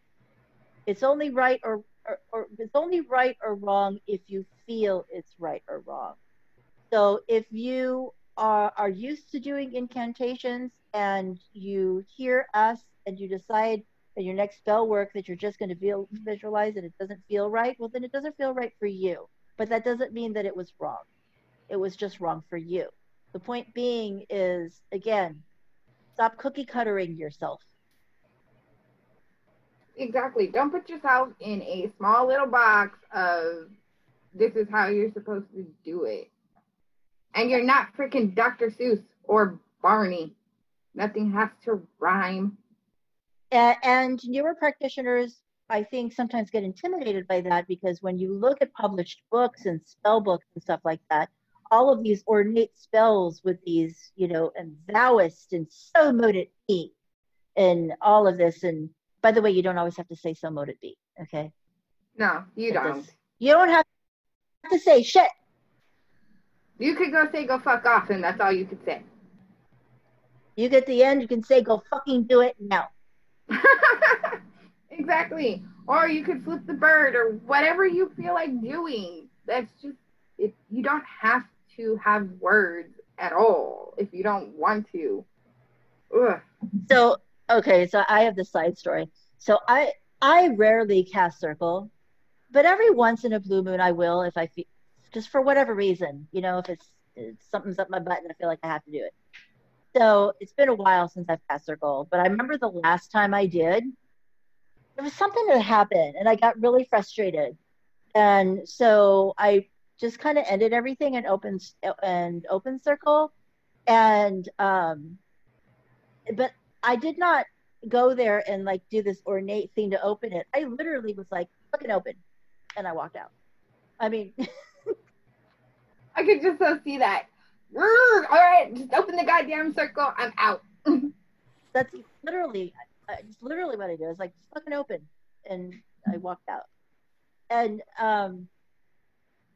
It's only right or, or, or it's only right or wrong if you feel it's right or wrong. So if you are are used to doing incantations and you hear us and you decide and your next spell work that you're just going to visualize and it doesn't feel right, well then it doesn't feel right for you. But that doesn't mean that it was wrong. It was just wrong for you. The point being is again, stop cookie cuttering yourself. Exactly. Don't put yourself in a small little box of this is how you're supposed to do it. And you're not freaking Dr. Seuss or Barney. Nothing has to rhyme. And, newer practitioners, I think, sometimes get intimidated by that because when you look at published books and spell books and stuff like that, all of these ornate spells with these, you know, and thouist and so mote it be, and all of this. And by the way, you don't always have to say so mote it be. Okay. No, you don't. You don't have to say shit. You could go say go fuck off, and that's all you could say. You get the end, you can say go fucking do it now. [LAUGHS] exactly. Or you could flip the bird or whatever you feel like doing. That's just it you don't have to have words at all if you don't want to. Ugh. So okay, so I have the side story. So I I rarely cast circle, but every once in a blue moon I will if I feel just for whatever reason, you know, if it's, it's something's up my butt and I feel like I have to do it. So it's been a while since I've cast goal, but I remember the last time I did, there was something that happened and I got really frustrated. And so I just kind of ended everything and open and open circle. And um but I did not go there and like do this ornate thing to open it. I literally was like, fucking open. And I walked out. I mean [LAUGHS] I could just so see that. All right, just open the goddamn circle. I'm out. [LAUGHS] That's literally, it's literally what I do. It's like fucking open, and I walked out. And um,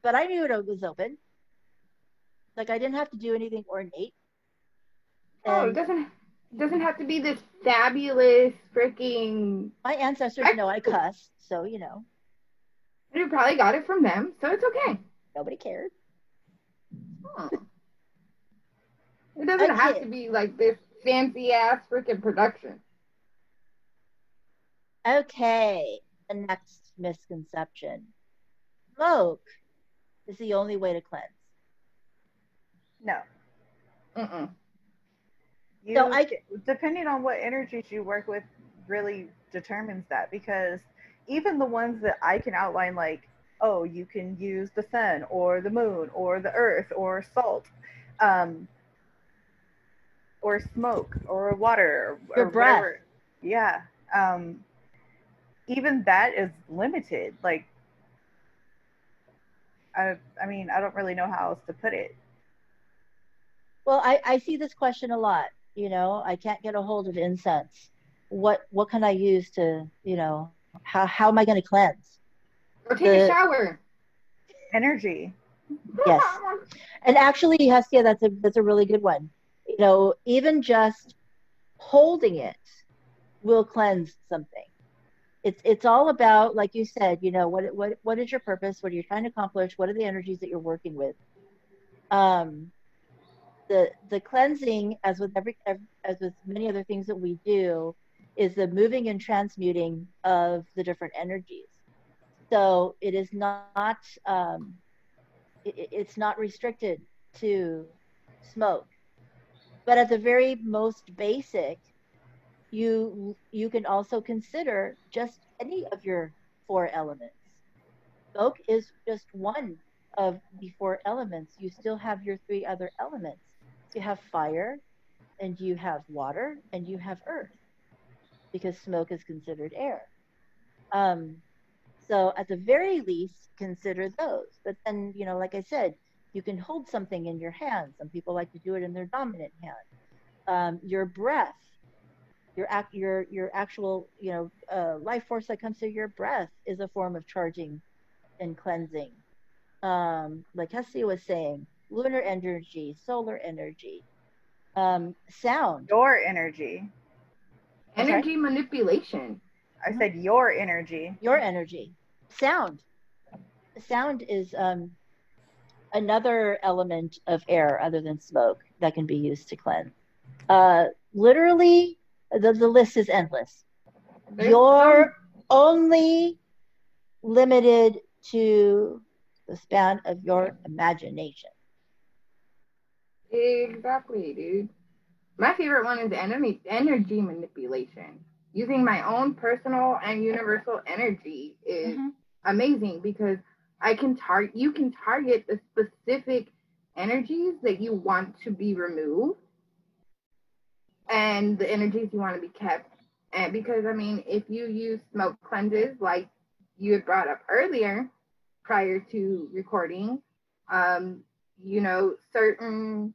but I knew it was open. Like I didn't have to do anything ornate. oh, it doesn't doesn't have to be this fabulous freaking. My ancestors know I cuss, so you know. You probably got it from them, so it's okay. Nobody cared. Huh. It doesn't I have to be like this fancy ass freaking production. Okay, the next misconception. Smoke is the only way to cleanse. No. Mm-mm. You, so I, depending on what energies you work with, really determines that because even the ones that I can outline, like oh, you can use the sun or the moon or the earth or salt, um, or smoke or water or, Your breath. Whatever. Yeah. Um, even that is limited. Like, I, I mean, I don't really know how else to put it. Well, I, I see this question a lot. You know, I can't get a hold of incense. What what can I use to, you know, how how am I going to cleanse? Or take the, a shower. Energy. Yes. And actually, Hestia, that's a that's a really good one. You know, even just holding it will cleanse something. It's it's all about, like you said, you know, what what what is your purpose? What are you trying to accomplish? What are the energies that you're working with? Um, the the cleansing, as with every as with many other things that we do, is the moving and transmuting of the different energies. So it is not um, it, it's not restricted to smoke, but at the very most basic, you you can also consider just any of your four elements. Smoke is just one of the four elements. You still have your three other elements. You have fire, and you have water, and you have earth, because smoke is considered air. Um, so at the very least, consider those. But then, you know, like I said, you can hold something in your hand. Some people like to do it in their dominant hand. Um, your breath, your act, your your actual, you know, uh, life force that comes through your breath is a form of charging and cleansing. Um, like Hestia was saying, lunar energy, solar energy, um, sound. Your energy. Energy manipulation. I said your energy. Your energy. Sound. Sound is um, another element of air other than smoke that can be used to cleanse. Uh, literally, the, the list is endless. There's You're only limited to the span of your imagination. Exactly, dude. My favorite one is enemy energy manipulation. Using my own personal and universal energy is Mhm. amazing because I can target you can target the specific energies that you want to be removed and the energies you want to be kept. And because I mean, if you use smoke cleanses like you had brought up earlier prior to recording, um, you know, certain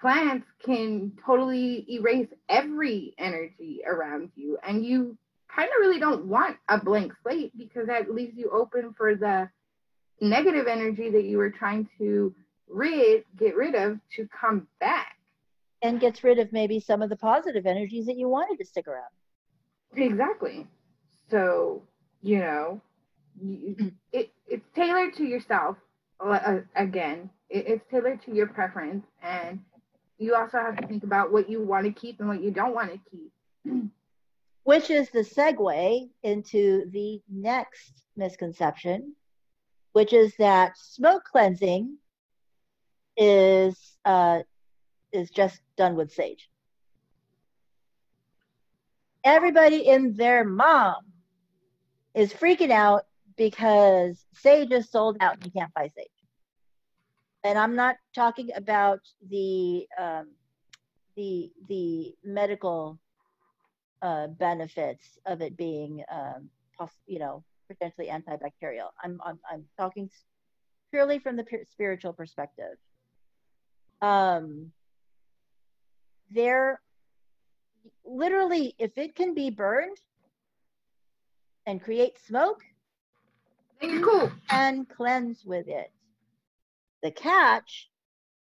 plants can totally erase every energy around you and you kind of really don't want a blank slate because that leaves you open for the negative energy that you were trying to rid get rid of to come back. And gets rid of maybe some of the positive energies that you wanted to stick around. exactly. So you know you, it, it's tailored to yourself uh, again it, it's tailored to your preference. And you also have to think about what you want to keep and what you don't want to keep. Which is the segue into the next misconception, which is that smoke cleansing is uh, is just done with sage. Everybody in their mom is freaking out because sage is sold out and you can't buy sage. And I'm not talking about the um, the the medical uh, benefits of it being, um, you know, potentially antibacterial. I'm, I'm, I'm talking purely from the spiritual perspective. Um, there, literally, if it can be burned and create smoke, cool and cleanse with it. The catch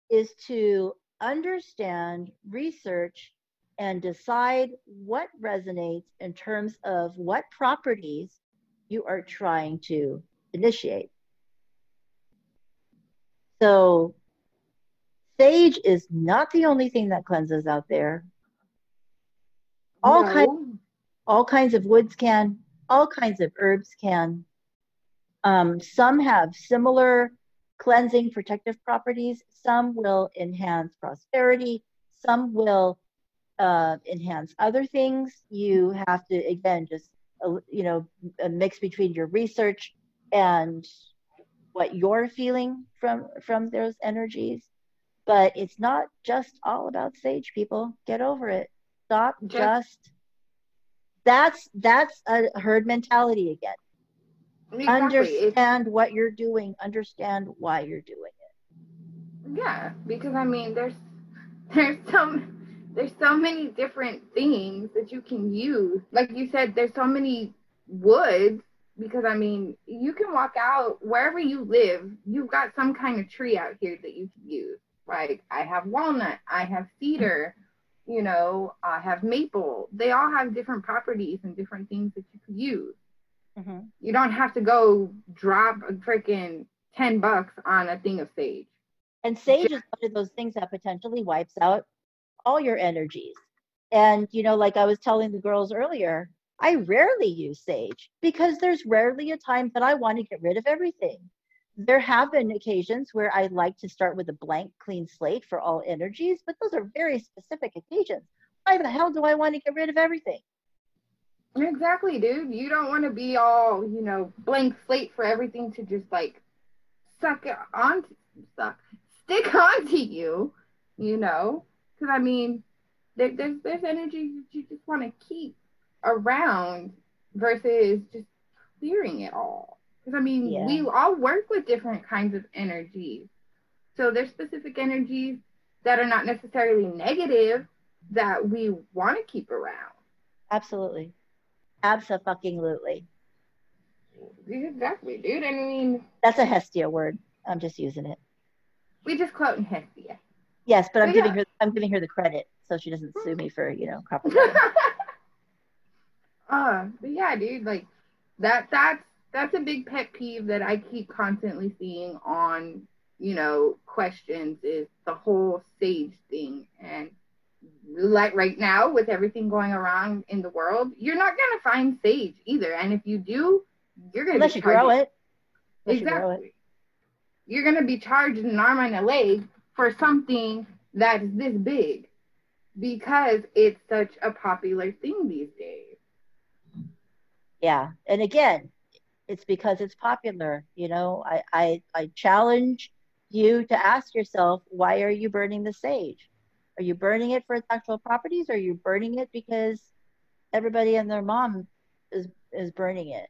is to understand, research, and decide what resonates in terms of what properties you are trying to initiate. So, sage is not the only thing that cleanses out there. All No. kinds all kinds of woods can, all kinds of herbs can. Um, some have similar cleansing protective properties. Some will enhance prosperity. Some will uh, enhance other things. You have to again just you know a mix between your research and what you're feeling from from those energies. But it's not just all about sage, people. Get over it. Stop Just- just that's that's a herd mentality again Exactly. It's- understand what you're doing understand why you're doing it Yeah, because I mean, there's [LAUGHS] there's so there's so many different things that you can use. Like you said, there's so many woods. Because I mean, you can walk out wherever you live. You've got some kind of tree out here that you can use. Like I have walnut, I have cedar, you know, I have maple. They all have different properties and different things that you could use. Mm-hmm. You don't have to go drop a freaking ten bucks on a thing of sage. and sage is one of those things that potentially wipes out all your energies and you know like i was telling the girls earlier i rarely use sage because there's rarely a time that i want to get rid of everything there have been occasions where i like to start with a blank clean slate for all energies but those are very specific occasions why the hell do i want to get rid of everything Exactly, dude. You don't want to be all, you know, blank slate for everything to just like suck on, suck, stick [LAUGHS] onto you, you know? Because I mean, there, there's there's energy that you just want to keep around versus just clearing it all. Because I mean, Yeah. we all work with different kinds of energies. So there's specific energies that are not necessarily negative that we want to keep around. absolutely absolutely Exactly, dude. I mean, that's a hestia word i'm just using it we just quoting Hestia. Yes, but I'm But giving yeah. her I'm giving her the credit so she doesn't sue me for, you know, [LAUGHS] copyright. uh, but yeah, dude, like that that's that's a big pet peeve that I keep constantly seeing on, you know, questions is the whole sage thing. And like right now with everything going around in the world, you're not gonna find sage either. And if you do, you're gonna unless be you grow it. Unless you grow it. Exactly. You're gonna be charged an arm and a leg for something that's this big because it's such a popular thing these days. Yeah. And again, it's because it's popular. You know, I, I, I challenge you to ask yourself, why are you burning the sage? Are you burning it for its actual properties? Or are you burning it because everybody and their mom is, is burning it?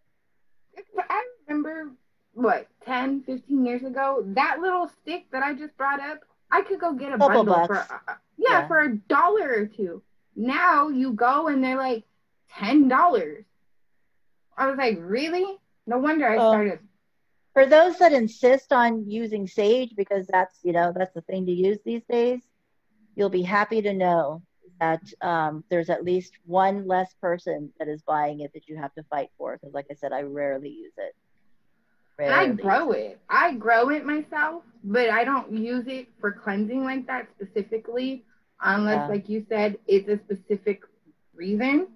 I remember what 10, 15 years ago, that little stick that I just brought up, I could go get a Couple bundle for uh, yeah, Yeah. for a dollar or two. Now you go and they're like ten dollars. I was like, really? No wonder I Oh. started. For those that insist on using sage because that's, you know, that's the thing to use these days, you'll be happy to know that um, there's at least one less person that is buying it that you have to fight for. Because, like I said, I rarely use it. And I grow it. I grow it myself, but I don't use it for cleansing like that specifically, unless, Yeah. like you said, it's a specific reason.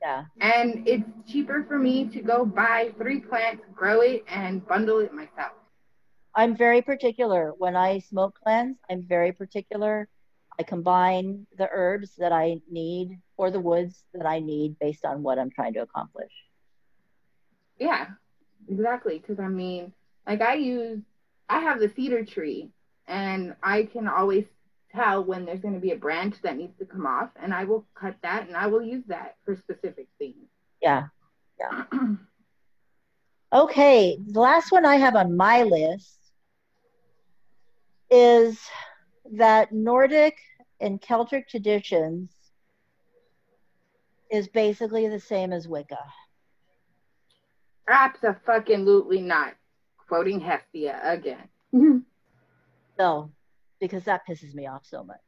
Yeah. And it's cheaper for me to go buy three plants, grow it, and bundle it myself. I'm very particular when I smoke cleanse. I'm very particular. I combine the herbs that I need or the woods that I need based on what I'm trying to accomplish. Yeah, exactly. Because I mean, like I use, I have the cedar tree, and I can always tell when there's going to be a branch that needs to come off, and I will cut that and I will use that for specific things. Yeah. Yeah. [CLEARS THROAT] okay, the last one I have on my list is that Nordic and Celtic traditions is basically the same as Wicca. Absolutely not. Quoting Hestia again. Mm-hmm. So, because that pisses me off so much.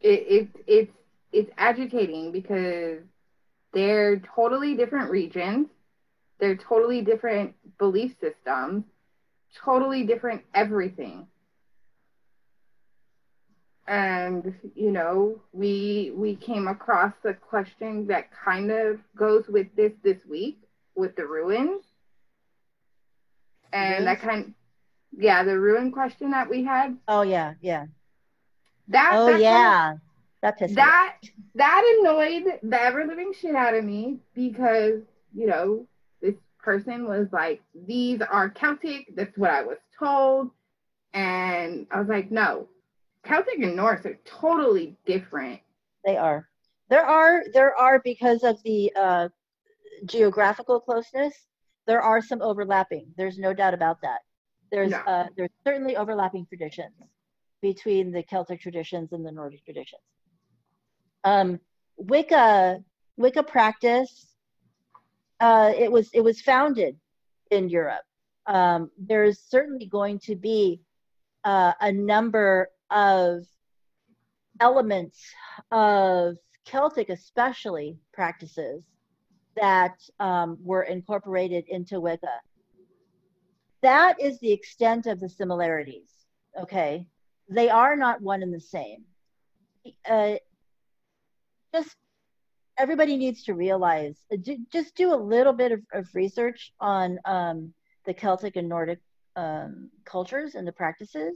it, it it's it's agitating because they're totally different regions they're totally different belief systems totally different everything and you know we we came across a question that kind of goes with this this week with the runes and that Runes? kind yeah the rune question that we had Oh yeah, yeah. that Oh that kind of- yeah. That pissed me that that annoyed the ever living shit out of me because you know this person was like these are celtic that's what i was told and i was like no celtic and norse are totally different They are. There are there are because of the uh, geographical closeness. There are some overlapping. There's no doubt about that. There's uh, there's certainly overlapping traditions between the Celtic traditions and the Nordic traditions. Um, Wicca Wicca practice. Uh, it was it was founded in Europe. Um, there's certainly going to be uh, a number of elements of Celtic, especially practices that um, were incorporated into Wicca. That is the extent of the similarities. Okay, they are not one and the same. Uh, just everybody needs to realize, uh, just do a little bit of, of research on um, the Celtic and Nordic um, cultures and the practices.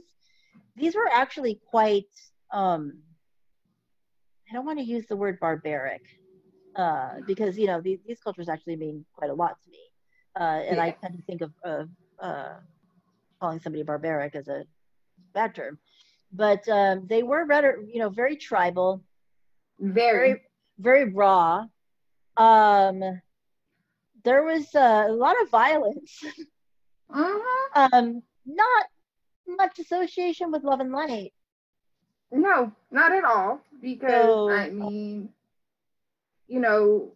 These were actually quite um, I don't want to use the word barbaric uh, because you know these, these cultures actually mean quite a lot to me, uh, and I tend to think of, of uh, calling somebody barbaric as a bad term. But um, they were rather, you know, very tribal, very very very raw. Um, there was uh, a lot of violence. Mhm. [LAUGHS] um, not much association with love and light. no not at all because So- i mean you know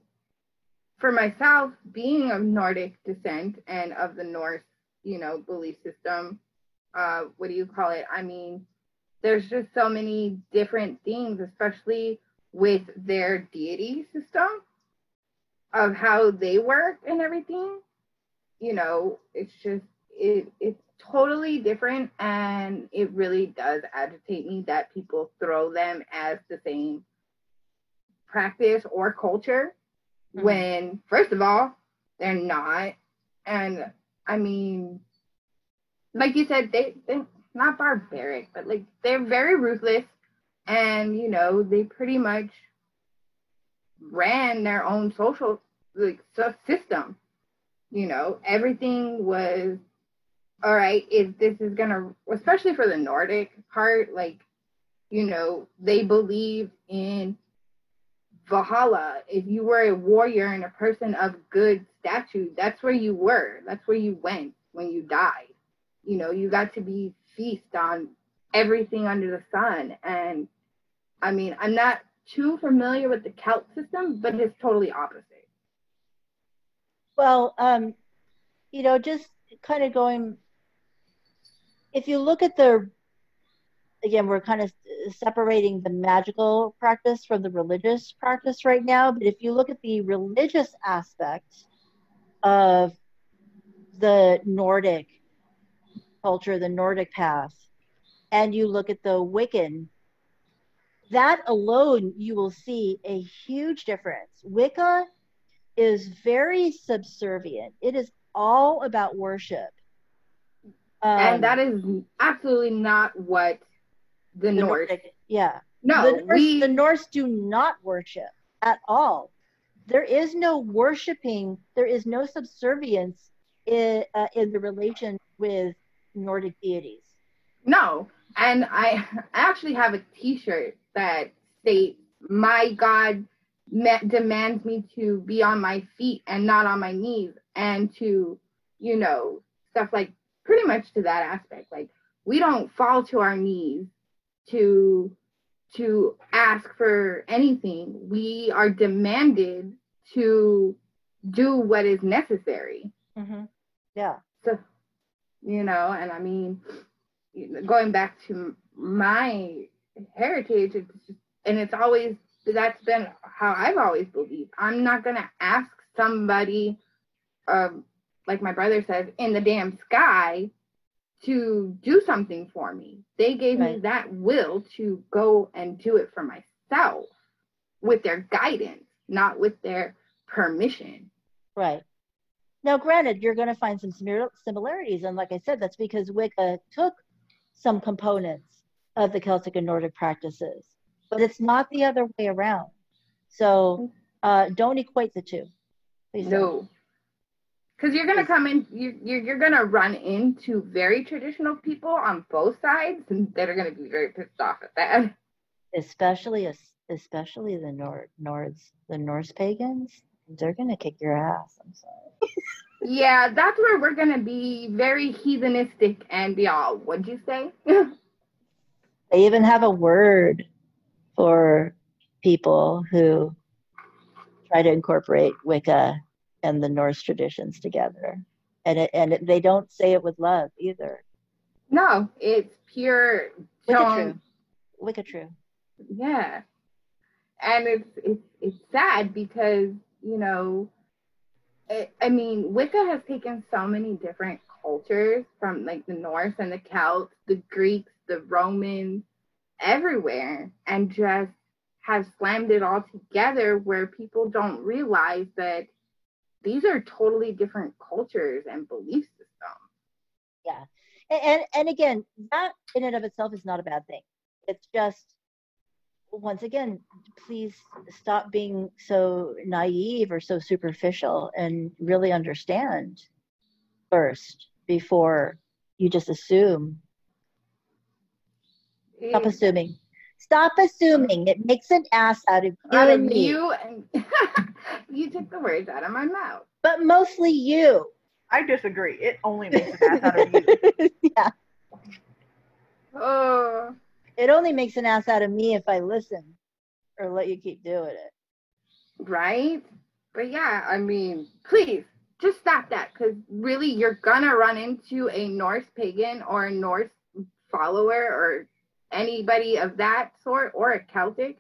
for myself being of nordic descent and of the norse you know belief system uh what do you call it? I mean there's just so many different things especially with their deity system of how they work and everything. You know it's just it it's totally different and it really does agitate me that people throw them as the same practice or culture mm-hmm. when first of all they're not. And i mean like you said they they're not barbaric but like they're very ruthless. And you know they pretty much ran their own social like system. You know everything was all right if this is gonna especially for the nordic part like you know they believe in valhalla if you were a warrior and a person of good stature that's where you were. That's where you went when you died. You know you got to be feast on everything under the sun. And i mean i'm not too familiar with the celt system but it's totally opposite. Well um you know just kind of going if you look at the again we're kind of separating the magical practice from the religious practice right now. But if you look at the religious aspect of the nordic culture the nordic path and you look at the wiccan that alone you will see a huge difference. Wicca is very subservient. It is all about worship. Um, and that is absolutely not what the, the Norse. Nordic, yeah. No, the Norse, we, the Norse do not worship at all. There is no worshiping. There is no subservience in, uh, in the relation with Nordic deities. No, and I I actually have a T-shirt that states, "My God demands me to be on my feet and not on my knees, and to, you know, stuff like pretty much to that aspect. Like we don't fall to our knees to to ask for anything. We are demanded to do what is necessary. Mm-hmm. Yeah. So, you know, and I mean, going back to my heritage, it's just, and it's always that's been how I've always believed. I'm not gonna ask somebody, um, like my brother says, in the damn sky to do something for me. They gave right. me that will to go and do it for myself with their guidance, not with their permission. Right. Now, granted, you're going to find some similarities. And like I said, that's because Wicca took some components of the Celtic and Nordic practices, but it's not the other way around. So uh, don't equate the two. Please no. Don't because you're gonna come in you you're, you're gonna run into very traditional people on both sides and they're gonna be very pissed off at that. Especially especially the Nord Nords the Norse pagans. They're gonna kick your ass I'm sorry. [LAUGHS] Yeah that's where we're gonna be very heathenistic and y'all what'd you say? [LAUGHS] They even have a word for people who try to incorporate Wicca and the Norse traditions together. And it, and it, they don't say it with love either. No, it's pure Wiccatru. Wicca true. Yeah. And it's it's it's sad because, you know, it, I mean, Wicca has taken so many different cultures from like the Norse and the Celts, the Greeks, the Romans, everywhere, and just has slammed it all together where people don't realize that these are totally different cultures and belief systems. Yeah. And, and, and again, that in and of itself is not a bad thing. It's just once again, please stop being so naive or so superficial and really understand first before you just assume. Stop assuming. Stop assuming. It makes an ass out of you out of me. you and [LAUGHS] [LAUGHS] you took the words out of my mouth. But mostly you. I disagree. It only makes an ass out of you. [LAUGHS] yeah. Oh. It only makes an ass out of me if I listen or let you keep doing it. Right? But yeah, I mean, please just stop that because really you're gonna run into a Norse pagan or a Norse follower or anybody of that sort or a Celtic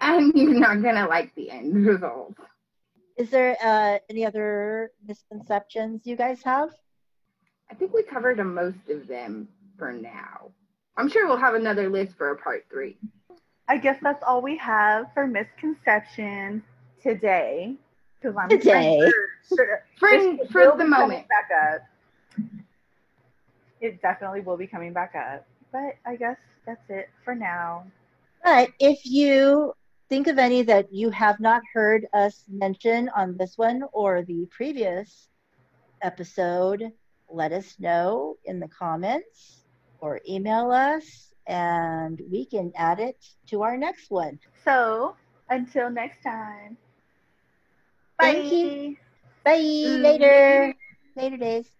and [LAUGHS] you're not gonna like the end result. Is there uh, any other misconceptions you guys have? I think we covered most of them for now. I'm sure we'll have another list for a part three. I guess that's all we have for misconception today. Because I'm Today. sure, sure For, for the moment. back up. It definitely will be coming back up. But I guess that's it for now. But if you think of any that you have not heard us mention on this one or the previous episode, let us know in the comments or email us and we can add it to our next one. So until next time. Bye. Thank you. Bye. Mm-hmm. Later. Later days.